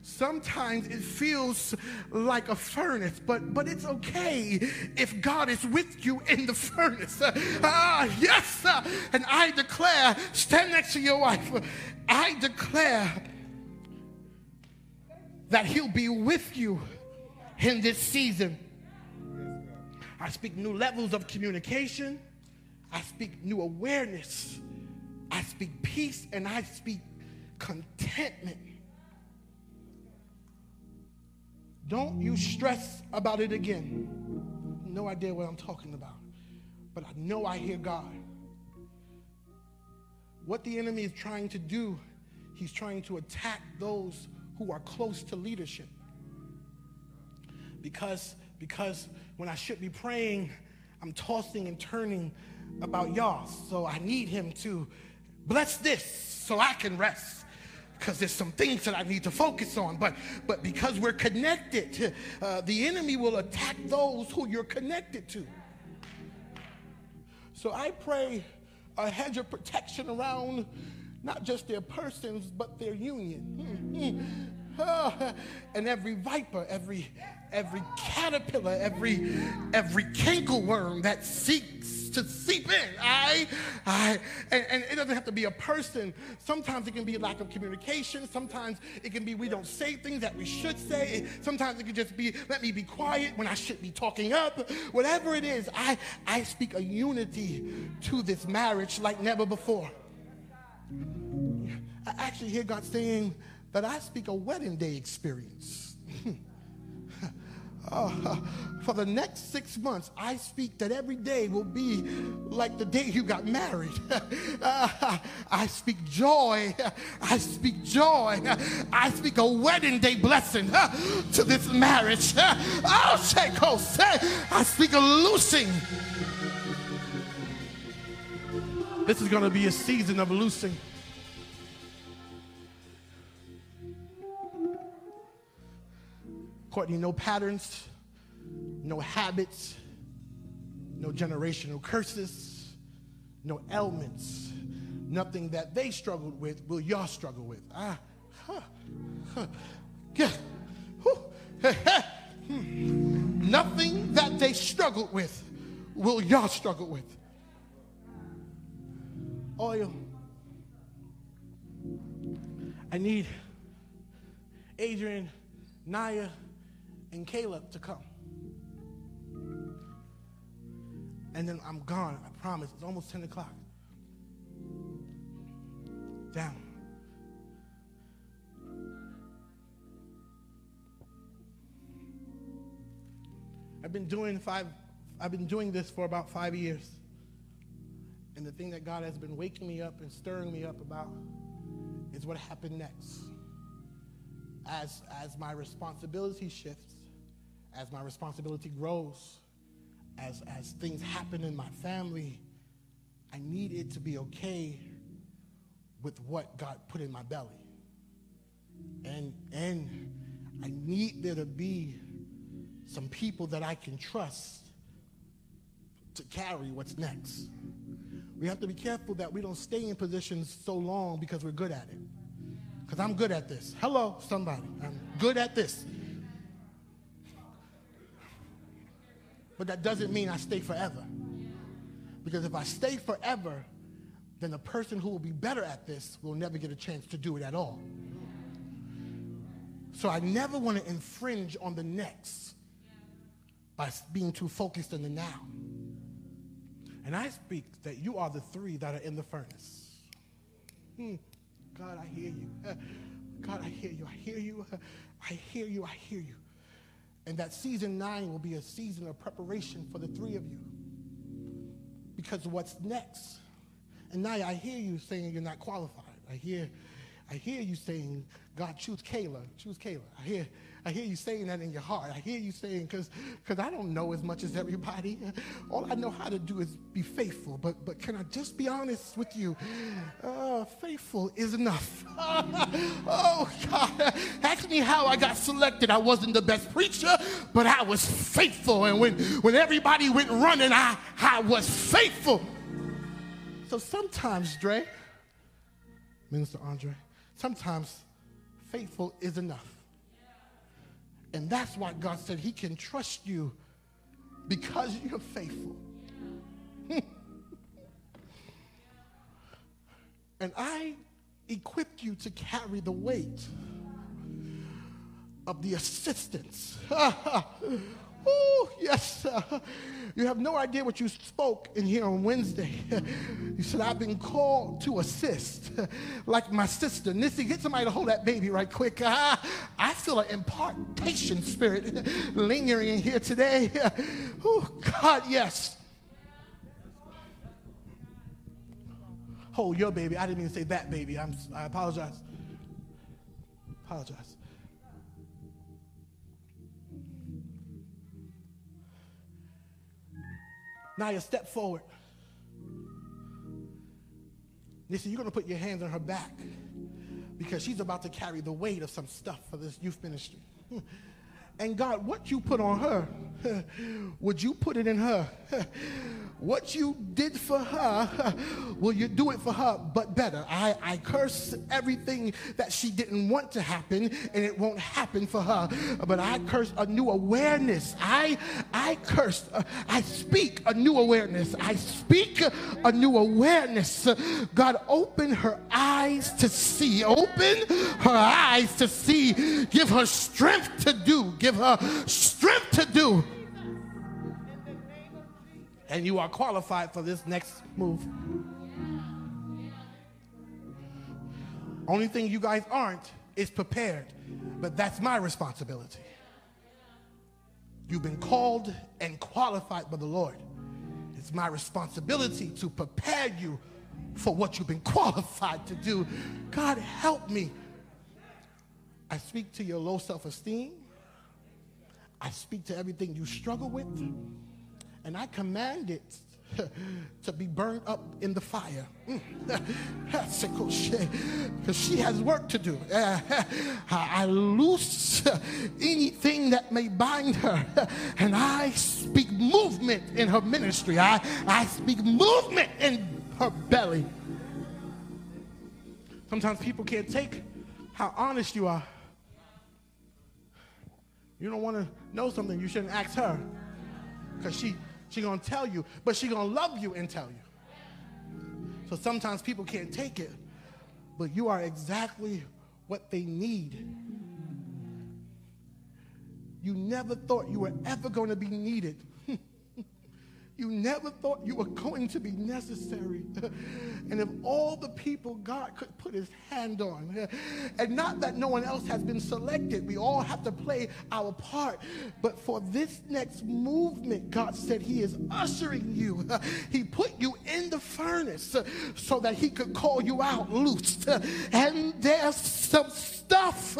Sometimes it feels like a furnace, but but it's okay if God is with you in the furnace. [laughs] Ah, yes. and I declare, stand next to your wife. I declare that He'll be with you in this season. I speak new levels of communication. I speak new awareness. I speak peace and I speak contentment. Don't you stress about it again. No idea what I'm talking about, but I know I hear God. What the enemy is trying to do, he's trying to attack those who are close to leadership. Because, because when I should be praying, I'm tossing and turning about y'all. So I need him to bless this so I can rest because there's some things that I need to focus on. But, but because we're connected, uh, the enemy will attack those who you're connected to. So I pray a hedge of protection around not just their persons, but their union. Uh, and every viper, every every caterpillar, every every cankerworm that seeks to seep in. I, I, and, and, it doesn't have to be a person. Sometimes it can be a lack of communication. Sometimes it can be we don't say things that we should say. Sometimes it can just be let me be quiet when I should be talking up. Whatever it is, I, I speak a unity to this marriage like never before. I actually hear God saying that I speak a wedding day experience. [laughs] Uh, for the next six months, I speak that every day will be like the day you got married. [laughs] Uh, I speak joy. [laughs] I speak joy. I speak a wedding day blessing uh, to this marriage. Oh, Sheko, say, I speak a loosing. This is going to be a season of loosing. Courtney, no patterns, no habits, no generational curses, no ailments. Nothing that they struggled with will y'all struggle with. Ah, huh, huh, yeah. hmm. Nothing that they struggled with will y'all struggle with. Oil. I need Adrian, Naya, and Caleb to come. And then I'm gone, I promise. It's almost 10 o'clock. Down. I've been doing five, I've been doing this for about five years. And the thing that God has been waking me up and stirring me up about is what happened next. As, as my responsibility shifts, as my responsibility grows, as, as things happen in my family, I need it to be okay with what God put in my belly. And, and I need there to be some people that I can trust to carry what's next. We have to be careful that we don't stay in positions so long because we're good at it. Because I'm good at this. Hello, somebody. I'm good at this. But that doesn't mean I stay forever. Because if I stay forever, then the person who will be better at this will never get a chance to do it at all. So I never want to infringe on the next by being too focused on the now. And I speak that you are the three that are in the furnace. Hmm. God, I hear you. [laughs] God, I hear you. I hear you. [laughs] I hear you. I hear you. And that season nine will be a season of preparation for the three of you. Because what's next? And now I hear you saying you're not qualified. I hear, I hear you saying, God, choose Kayla. Choose Kayla. I hear, I hear you saying that in your heart. I hear you saying, because I don't know as much as everybody. All I know how to do is be faithful. But, but can I just be honest with you? Uh, faithful is enough. [laughs] oh, God. Ask me how I got selected. I wasn't the best preacher, but I was faithful. And when, when everybody went running, I, I was faithful. So sometimes, Dre, Minister Andre, sometimes faithful is enough. And that's why God said he can trust you because you're faithful. [laughs] and I equipped you to carry the weight of the assistance [laughs] Oh, yes. Uh, you have no idea what you spoke in here on Wednesday. [laughs] you said, I've been called to assist, [laughs] like my sister. Nissy, get somebody to hold that baby right quick. [laughs] I feel an impartation spirit lingering in here today. oh, God, yes. Hold your baby. I didn't even say that baby. I'm, I apologize. Apologize. Naya, step forward. Listen, you're going to put your hands on her back because she's about to carry the weight of some stuff for this youth ministry. [laughs] And God, what you put on her, [laughs] would you put it in her? [laughs] What you did for her, [laughs] will you do it for her, but better? I, I curse everything that she didn't want to happen, and it won't happen for her. But I curse a new awareness. I, I curse, uh, I speak a new awareness. I speak a new awareness. God, open her eyes to see. Open her eyes to see. Give her strength to do. Give her strength to do and you are qualified for this next move. Only thing you guys aren't is prepared, but that's my responsibility. You've been called and qualified by the Lord. It's my responsibility to prepare you for what you've been [laughs] qualified to do. God, help me. I speak to your low self esteem. I speak to everything you struggle with and I command it [laughs] to be burned up in the fire. [laughs] Because she has work to do. [laughs] I loose anything that may bind her, and I speak movement in her ministry. I, I speak movement in her belly. Sometimes people can't take how honest you are. You don't want to know something, you shouldn't ask her. Because she She's going to tell you, but she's going to love you and tell you. So sometimes people can't take it, but you are exactly what they need. You never thought you were ever to be needed you never thought you were going to be necessary. [laughs] and if all the people God could put his hand on, [laughs] and not that no one else has been selected, we all have to play our part. But for this next movement, God said he is ushering you. [laughs] He put you in the furnace so that he could call you out loose. And there's some stuff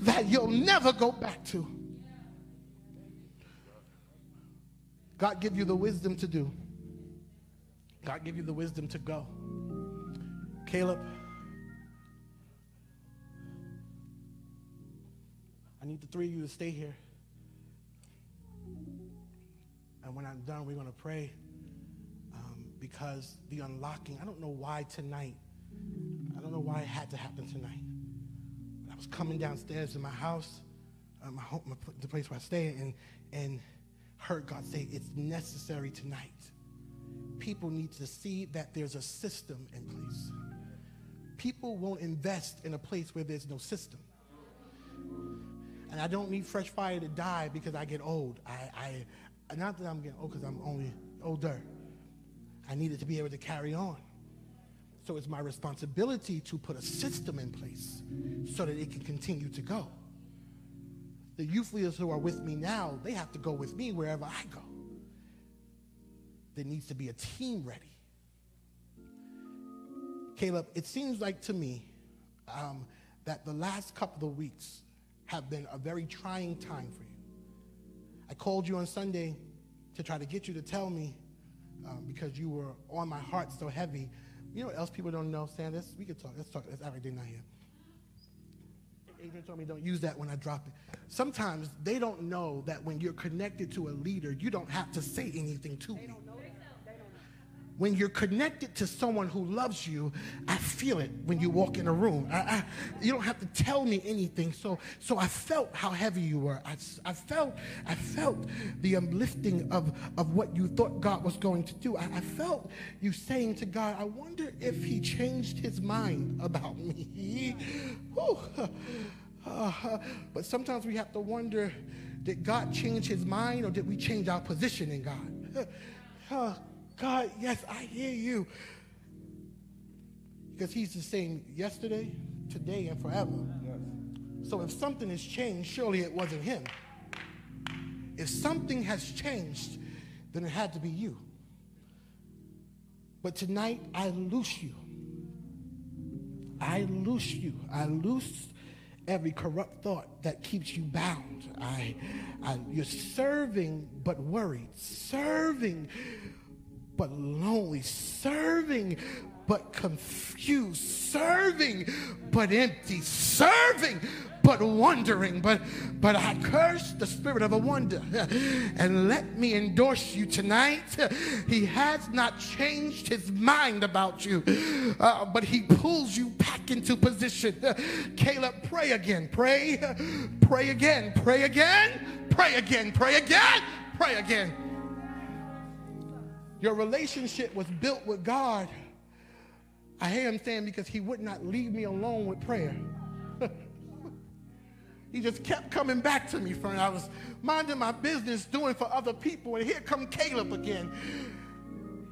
that you'll never go back to. God give you the wisdom to do. God give you the wisdom to go. Caleb, I need the three of you to stay here. And when I'm done, we're going to pray um, because the unlocking, I don't know why tonight, I don't know why it had to happen tonight. I was coming downstairs in my house, my home, my, the place where I stay, and, and heard God say it's necessary tonight. People need to see that there's a system in place. People won't invest in a place where there's no system. And I don't need fresh fire to die because I get old. I, I not that I'm getting old because I'm only older. I needed to be able to carry on. So it's my responsibility to put a system in place so that it can continue to go the youth leaders who are with me now, they have to go with me wherever I go. There needs to be a team ready. Caleb, it seems like to me um, that the last couple of weeks have been a very trying time for you. I called you on Sunday to try to get you to tell me um, because you were on my heart so heavy. You know what else people don't know, Sanders? We could talk. Let's talk. Let's act like not here. Adrian told me don't use that when I drop it. Sometimes they don't know that when you're connected to a leader, you don't have to say anything to me when you're connected to someone who loves you, I feel it when you walk in a room. I, I, you don't have to tell me anything. So, so I felt how heavy you were. I, I felt, I felt the uplifting of, of what you thought God was going to do. I, I felt you saying to God, I wonder if he changed his mind about me. [laughs] Uh, but sometimes we have to wonder, Did God change his mind or did we change our position in God? [laughs] God, yes, I hear you. Because he's the same yesterday, today, and forever. Yes. So if something has changed, surely it wasn't him. If something has changed, then it had to be you. But tonight, I loose you. I loose you. I loose every corrupt thought that keeps you bound. I, I, you're serving but worried, serving but lonely, serving but confused, serving but empty, serving but wondering. But but I curse the spirit of a wonder. [laughs] And let me endorse you tonight. [laughs] He has not changed his mind about you, [laughs] uh, but he pulls you back into position. Caleb, pray again. Pray, pray again. Pray again. Pray again. Pray again. Pray again. Your relationship was built with God. I hear him saying because he would not leave me alone with prayer. [laughs] He just kept coming back to me, friend. I was minding my business, doing for other people, and here come Caleb again.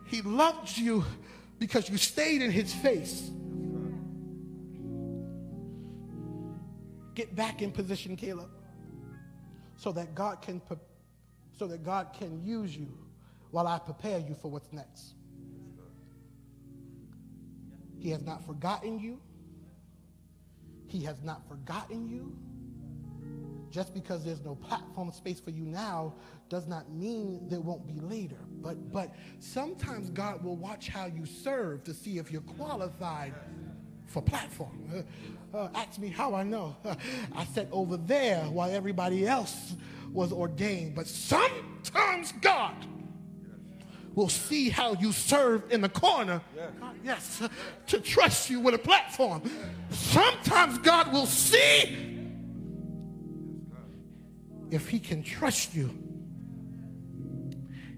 He loved you because you stayed in his face. Get back in position, Caleb, so that God can so that God can use you while I prepare you for what's next. He has not forgotten you. He has not forgotten you. Just because there's no platform space for you now does not mean there won't be later. But, but sometimes God will watch how you serve to see if you're qualified for platform. Uh, uh, ask me how I know. [laughs] I sat over there while everybody else was ordained. But sometimes God will see how you serve in the corner. Yes, to trust you with a platform. Sometimes God will see if he can trust you.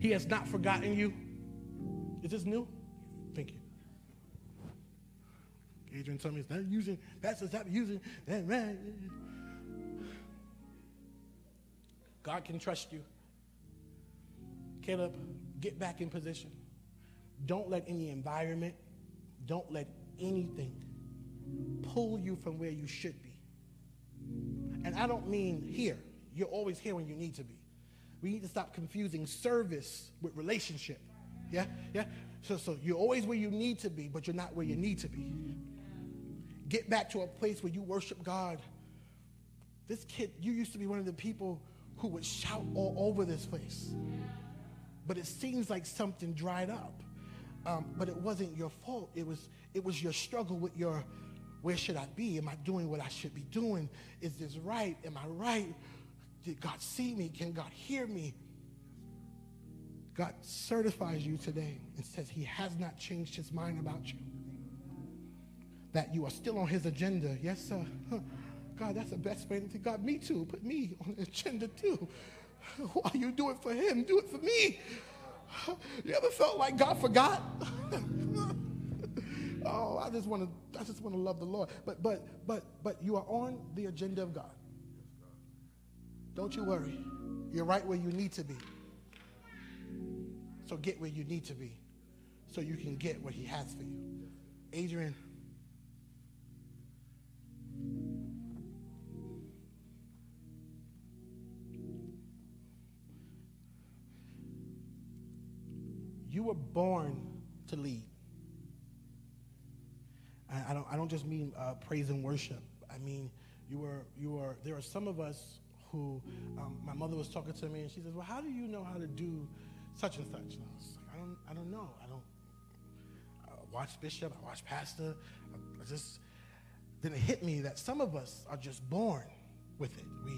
He has not forgotten you. Is this new? Thank you. Adrian told me it's not using, Pastor, stop using that. Right. God can trust you. Caleb, get back in position. Don't let any environment, don't let anything pull you from where you should be. And I don't mean here. You're always here when you need to be. We need to stop confusing service with relationship. Yeah? Yeah? So, so you're always where you need to be, but you're not where you need to be. Get back to a place where you worship God. This kid, you used to be one of the people who would shout all over this place. But it seems like something dried up. Um, but it wasn't your fault. It was, it was your struggle with your, where should I be? Am I doing what I should be doing? Is this right? Am I right? Did God see me? Can God hear me? God certifies you today and says he has not changed his mind about you. That you are still on his agenda. Yes, sir. God, that's the best way to God. Me too. Put me on the agenda too. Why you do it for him? Do it for me. You ever felt like God forgot? [laughs] oh, I just want to I just want to love the Lord. But but but but you are on the agenda of God. Don't you worry. You're right where you need to be. So get where you need to be so you can get what he has for you. Adrian. You were born to lead. I, I don't, I don't just mean uh, praise and worship. I mean, you were, you were, there are some of us who um, my mother was talking to me, and she says, "Well, how do you know how to do such and such?" And I was like, "I don't, I don't know. I don't I watch Bishop. I watch Pastor. I, I just." Then it hit me that some of us are just born with it. We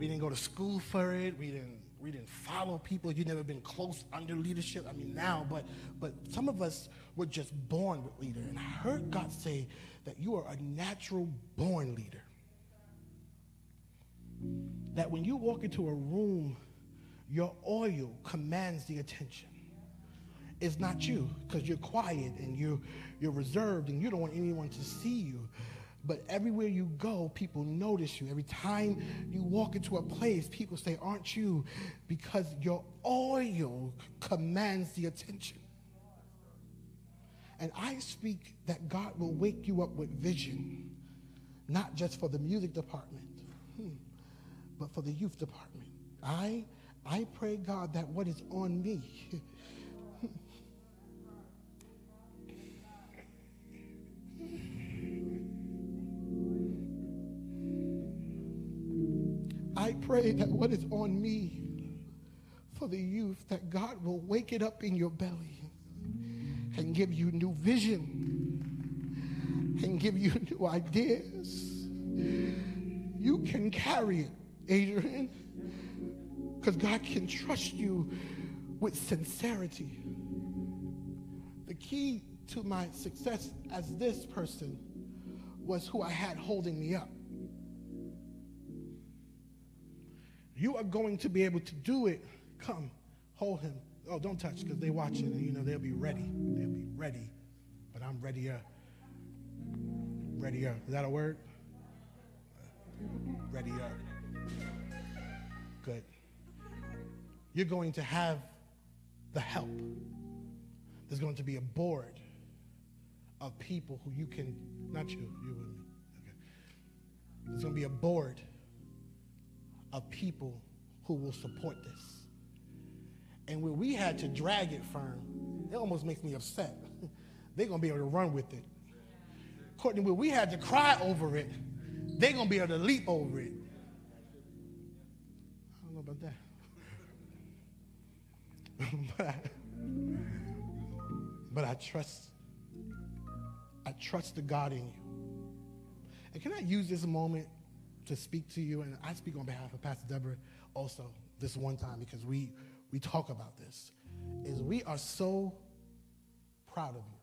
we didn't go to school for it. We didn't we didn't follow people. You've never been close under leadership. I mean now, but but some of us were just born with leader. And I heard God say that you are a natural born leader that when you walk into a room, your oil commands the attention. It's not you because you're quiet and you're, you're reserved and you don't want anyone to see you. But everywhere you go, people notice you. Every time you walk into a place, people say, Aren't you? Because your oil commands the attention. And I speak that God will wake you up with vision, not just for the music department, hmm, but for the youth department. I, I pray, God, that what is on me [laughs] I pray that what is on me for the youth, that God will wake it up in your belly and give you new vision and give you [laughs] new ideas. You can carry it, Adrian, because God can trust you with sincerity. The key to my success as this person was who I had holding me up. You are going to be able to do it. Come, hold him. Oh, don't touch because they're watching and you know they'll be ready. They'll be ready. But I'm readier. Readier. Is that a word? Readier. Good. You're going to have the help. There's going to be a board of people who you can, not you, you and me. Okay. There's going to be a board of people who will support this. And when we had to drag it firm, it almost makes me upset. [laughs] they're going to be able to run with it. Courtney, when we had to cry over it, they're going to be able to leap over it. I don't know about that. [laughs] but, I, but I trust, I trust the God in you. And can I use this moment to speak to you? And I speak on behalf of Pastor Deborah also this one time because we we talk about this, is we are so proud of you.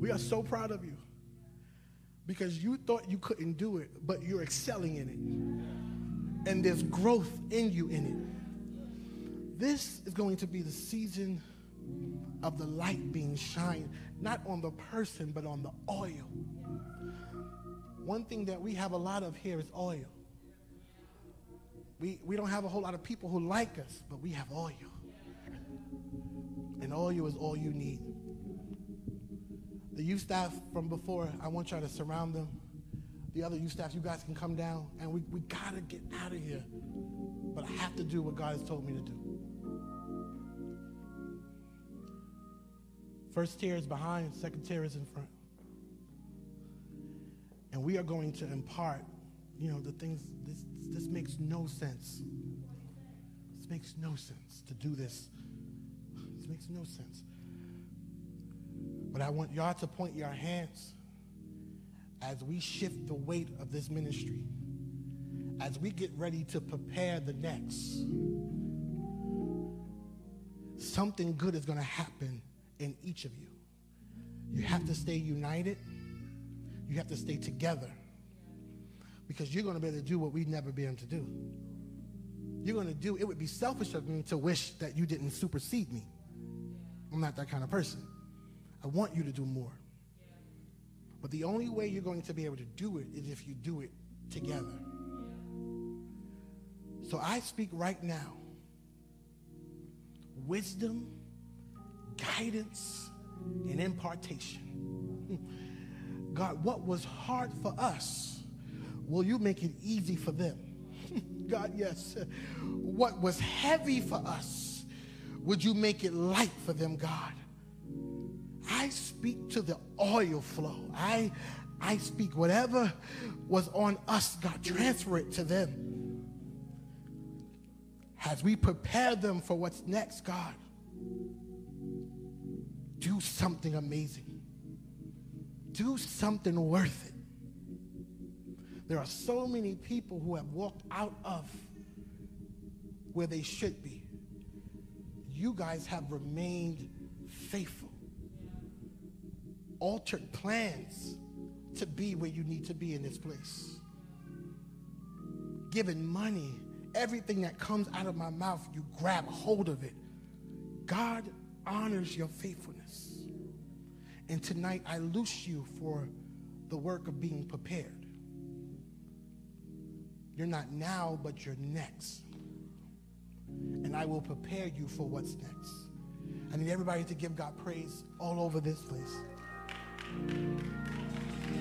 We are so proud of you because you thought you couldn't do it, but you're excelling in it. And there's growth in you in it. This is going to be the season of the light being shined, not on the person, but on the oil. One thing that we have a lot of here is oil. We, we don't have a whole lot of people who like us, but we have oil. And oil is all you need. The youth staff from before, I want y'all to surround them. The other youth staff, you guys can come down, and we, we got to get out of here. But I have to do what God has told me to do. First tier is behind, second tier is in front. And we are going to impart, you know, the things, this, this makes no sense. This makes no sense to do this. This makes no sense. But I want y'all to point your hands as we shift the weight of this ministry, as we get ready to prepare the next. Something good is going to happen in each of you. You have to stay united. You have to stay together. Because you're going to be able to do what we've never been able to do. You're going to do, it would be selfish of me to wish that you didn't supersede me. I'm not that kind of person. I want you to do more. But the only way you're going to be able to do it is if you do it together. So I speak right now wisdom guidance and impartation. [laughs] God, what was hard for us, will you make it easy for them? [laughs] God, yes. What was heavy for us, would you make it light for them, God? I speak to the oil flow. I, I speak whatever was on us, God, transfer it to them. As we prepare them for what's next, God, do something amazing. Do something worth it. There are so many people who have walked out of where they should be. You guys have remained faithful. Altered plans to be where you need to be in this place. Giving money, everything that comes out of my mouth, you grab hold of it. God honors your faithfulness. And tonight I loose you for the work of being prepared. You're not now, but you're next. And I will prepare you for what's next. I need everybody to give God praise all over this place.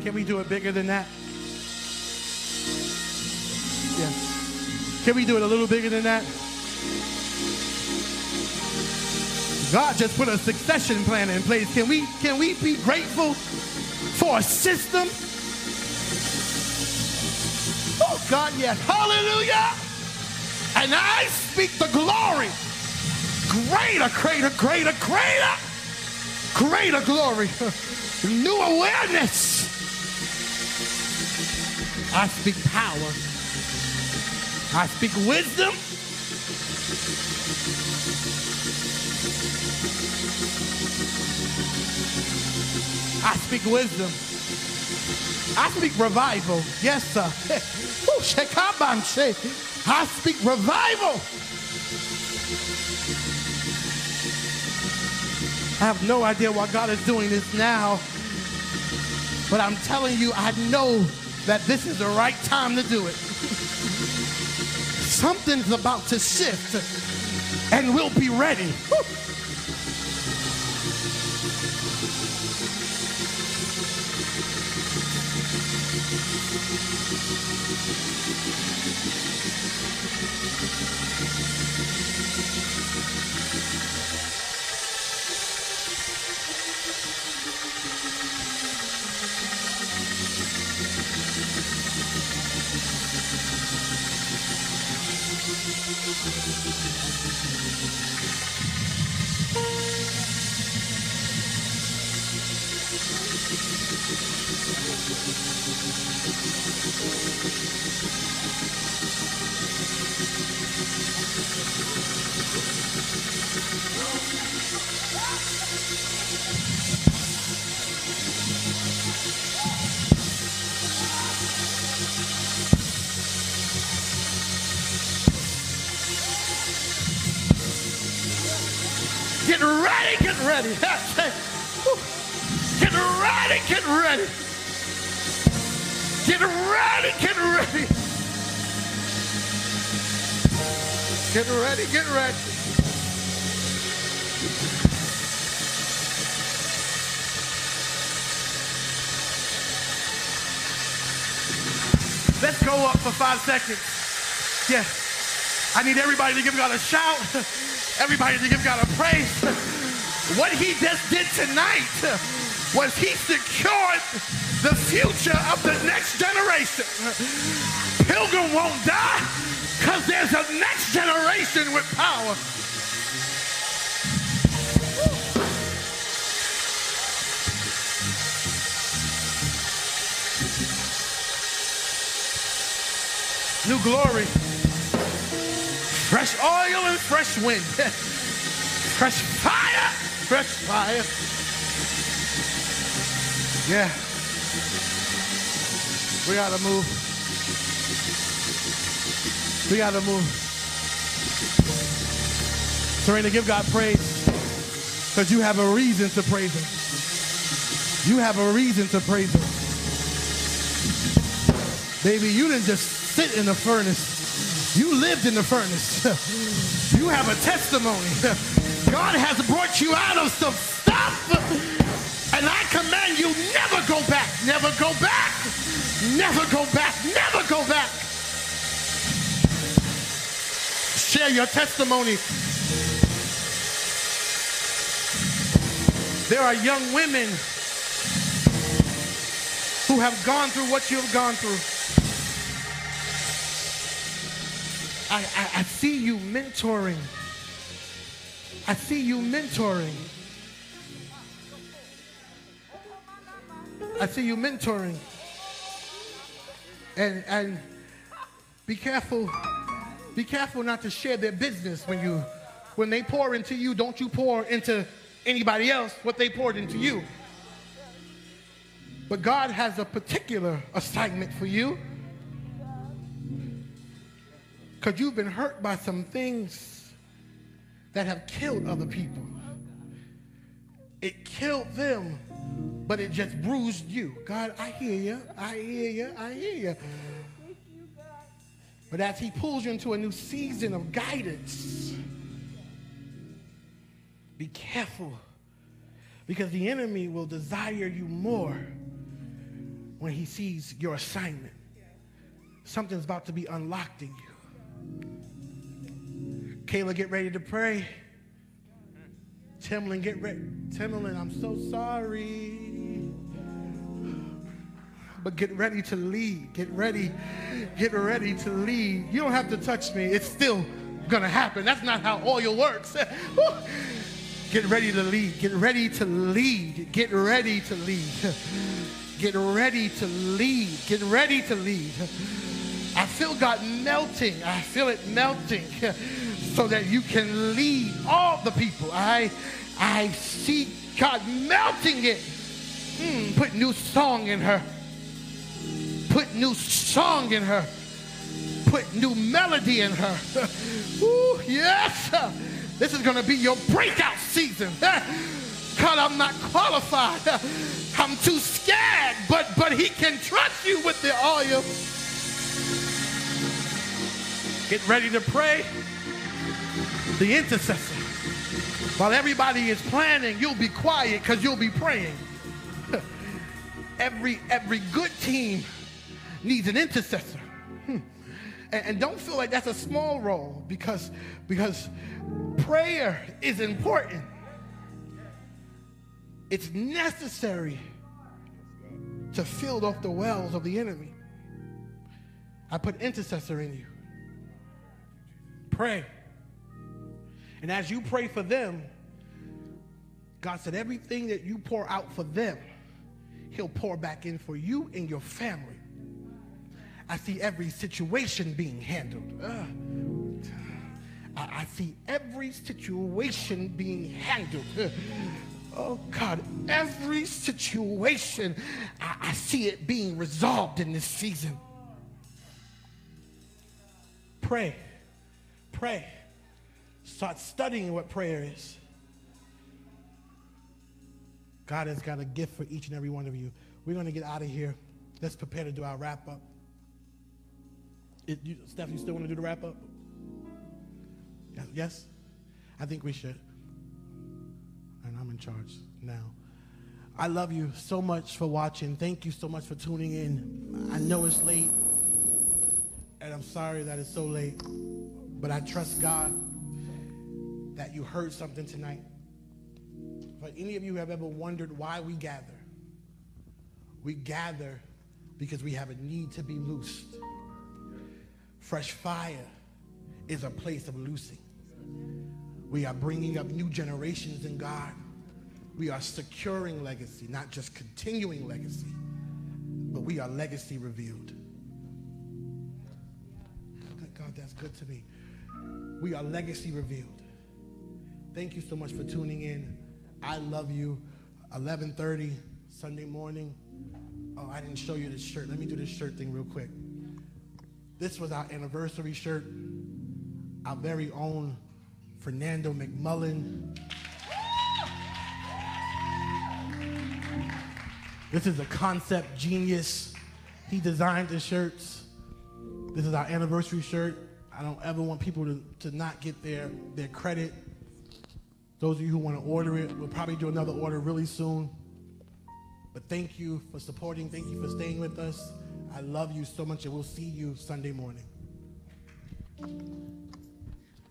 Can we do it bigger than that? Yeah. Can we do it a little bigger than that? God just put a succession plan in place. Can we can we be grateful for a system? Oh God, yes. Hallelujah. And I speak the glory. Greater, greater, greater, greater, greater glory. [laughs] New awareness. I speak power. I speak wisdom. I speak wisdom. I speak revival. Yes, sir. [laughs] I speak revival. I have no idea why God is doing this now. But I'm telling you, I know that this is the right time to do it. Something's about to shift, and we'll be ready. Get ready, get ready. [laughs] Get ready, get ready. Get ready, get ready. Get ready, get ready. Let's go up for five seconds. Yeah. I need everybody to give God a shout. [laughs] Everybody to give God a praise. [laughs] What he just did tonight was he secured the future of the next generation. Pilgrim won't die because there's a next generation with power. New glory. Fresh oil and fresh wind. [laughs] fresh fire. Fresh fire. Yeah. We gotta move. We gotta move. Serena, give God praise. Because you have a reason to praise him. You have a reason to praise him. Baby, you didn't just sit in the furnace. You lived in the furnace. [laughs] you have a testimony. [laughs] God has brought you out of some stuff. And I command you never go back. Never go back. Never go back. Never go back. Share your testimony. There are young women who have gone through what you have gone through. I, I, I see you mentoring. I see you mentoring. I see you mentoring. And and be careful, be careful not to share their business when you when they pour into you, don't you pour into anybody else what they poured into you. But God has a particular assignment for you. Because you've been hurt by some things that have killed other people. It killed them, but it just bruised you. God, I hear you. I hear you. I hear you. But as he pulls you into a new season of guidance, be careful because the enemy will desire you more when he sees your assignment. Something's about to be unlocked in you. Kayla, get ready to pray. Timlin, get ready. Timlin, I'm so sorry. But get ready to lead. Get ready. Get ready to lead. You don't have to touch me. It's still going to happen. That's not how oil works. [laughs] get ready to lead. Get ready to lead. Get ready to lead. [laughs] Get ready to lead. Get ready to lead. I feel God melting. I feel it melting [laughs] so that you can lead all the people. I, I see God melting it. Mm, put new song in her. Put new song in her. Put new melody in her. [laughs] Ooh, yes. This is going to be your breakout season. [laughs] God, I'm not qualified. [laughs] I'm too scared, but but he can trust you with the oil. Get ready to pray. The intercessor. While everybody is planning, you'll be quiet because you'll be praying. every every good team needs an intercessor. Hmm. And, and don't feel like that's a small role because because prayer is important. It's necessary to fill off the wells of the enemy. I put intercessor in you. Pray. And as you pray for them, God said everything that you pour out for them, He'll pour back in for you and your family. I see every situation being handled. I, see every situation being handled. Oh God, every situation, I, I see it being resolved in this season. Pray. Pray. Start studying what prayer is. God has got a gift for each and every one of you. We're going to get out of here. Let's prepare to do our wrap up. It, you, Steph, you still want to do the wrap up? Yes? I think we should. And I'm in charge now. I love you so much for watching. Thank you so much for tuning in. I know it's late, and I'm sorry that it's so late, but I trust God that you heard something tonight. For any of you who have ever wondered why we gather, we gather because we have a need to be loosed. Fresh fire is a place of loosing. We are bringing up new generations in God. We are securing legacy, not just continuing legacy, but we are legacy revealed. God, that's good to me. We are legacy revealed. Thank you so much for tuning in. I love you. 11:30 Sunday morning. Oh, I didn't show you this shirt. Let me do this shirt thing real quick. This was our anniversary shirt. Our very own Fernando McMullen. This is a concept genius. He designed the shirts. This is our anniversary shirt. I don't ever want people to, to not get their, their credit those of you who want to order it, we'll probably do another order really soon. But thank you for supporting. Thank you for staying with us. I love you so much, and we'll see you Sunday morning.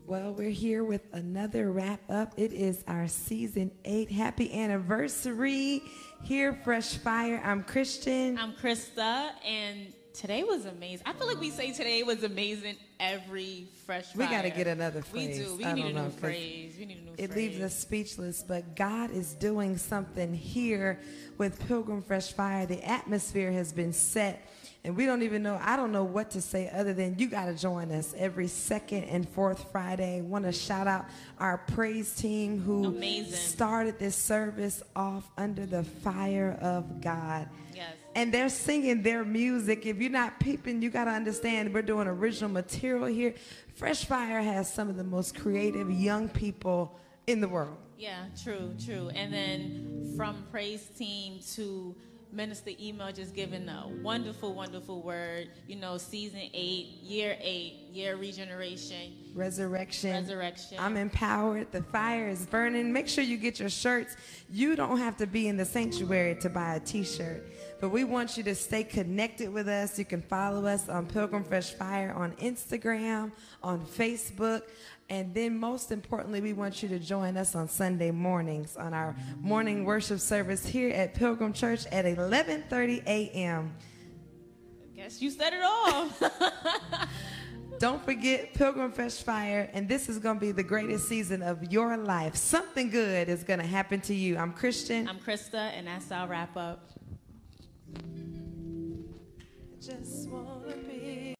Well, we're here with another wrap up. It is our season eight. Happy anniversary here, Fresh Fire. I'm Christian. I'm Krista, and today was amazing. I feel like we say today was amazing every fresh fire. We got to get another phrase. We do. We I need a know, new phrase. We need a new it phrase. leaves us speechless, but God is doing something here with Pilgrim Fresh Fire. The atmosphere has been set And we don't even know, I don't know what to say other than you got to join us every second and fourth Friday. Want to shout out our praise team who Amazing. started this service off under the fire of God. Yes. And they're singing their music. If you're not peeping, you got to understand we're doing original material here. Fresh Fire has some of the most creative young people in the world. Yeah, true, true. And then from praise team to Minister Email just giving a wonderful, wonderful word. You know, season eight, year eight, year regeneration, Resurrection. resurrection. I'm empowered. The fire is burning. Make sure you get your shirts. You don't have to be in the sanctuary to buy a t shirt, but we want you to stay connected with us. You can follow us on Pilgrim Fresh Fire on Instagram, on Facebook. And then, most importantly, we want you to join us on Sunday mornings on our morning worship service here at Pilgrim Church at 11:30 a.m. Guess you said it all. [laughs] Don't forget Pilgrim Fresh Fire, and this is going to be the greatest season of your life. Something good is going to happen to you. I'm Christian. I'm Krista, and that's our wrap up.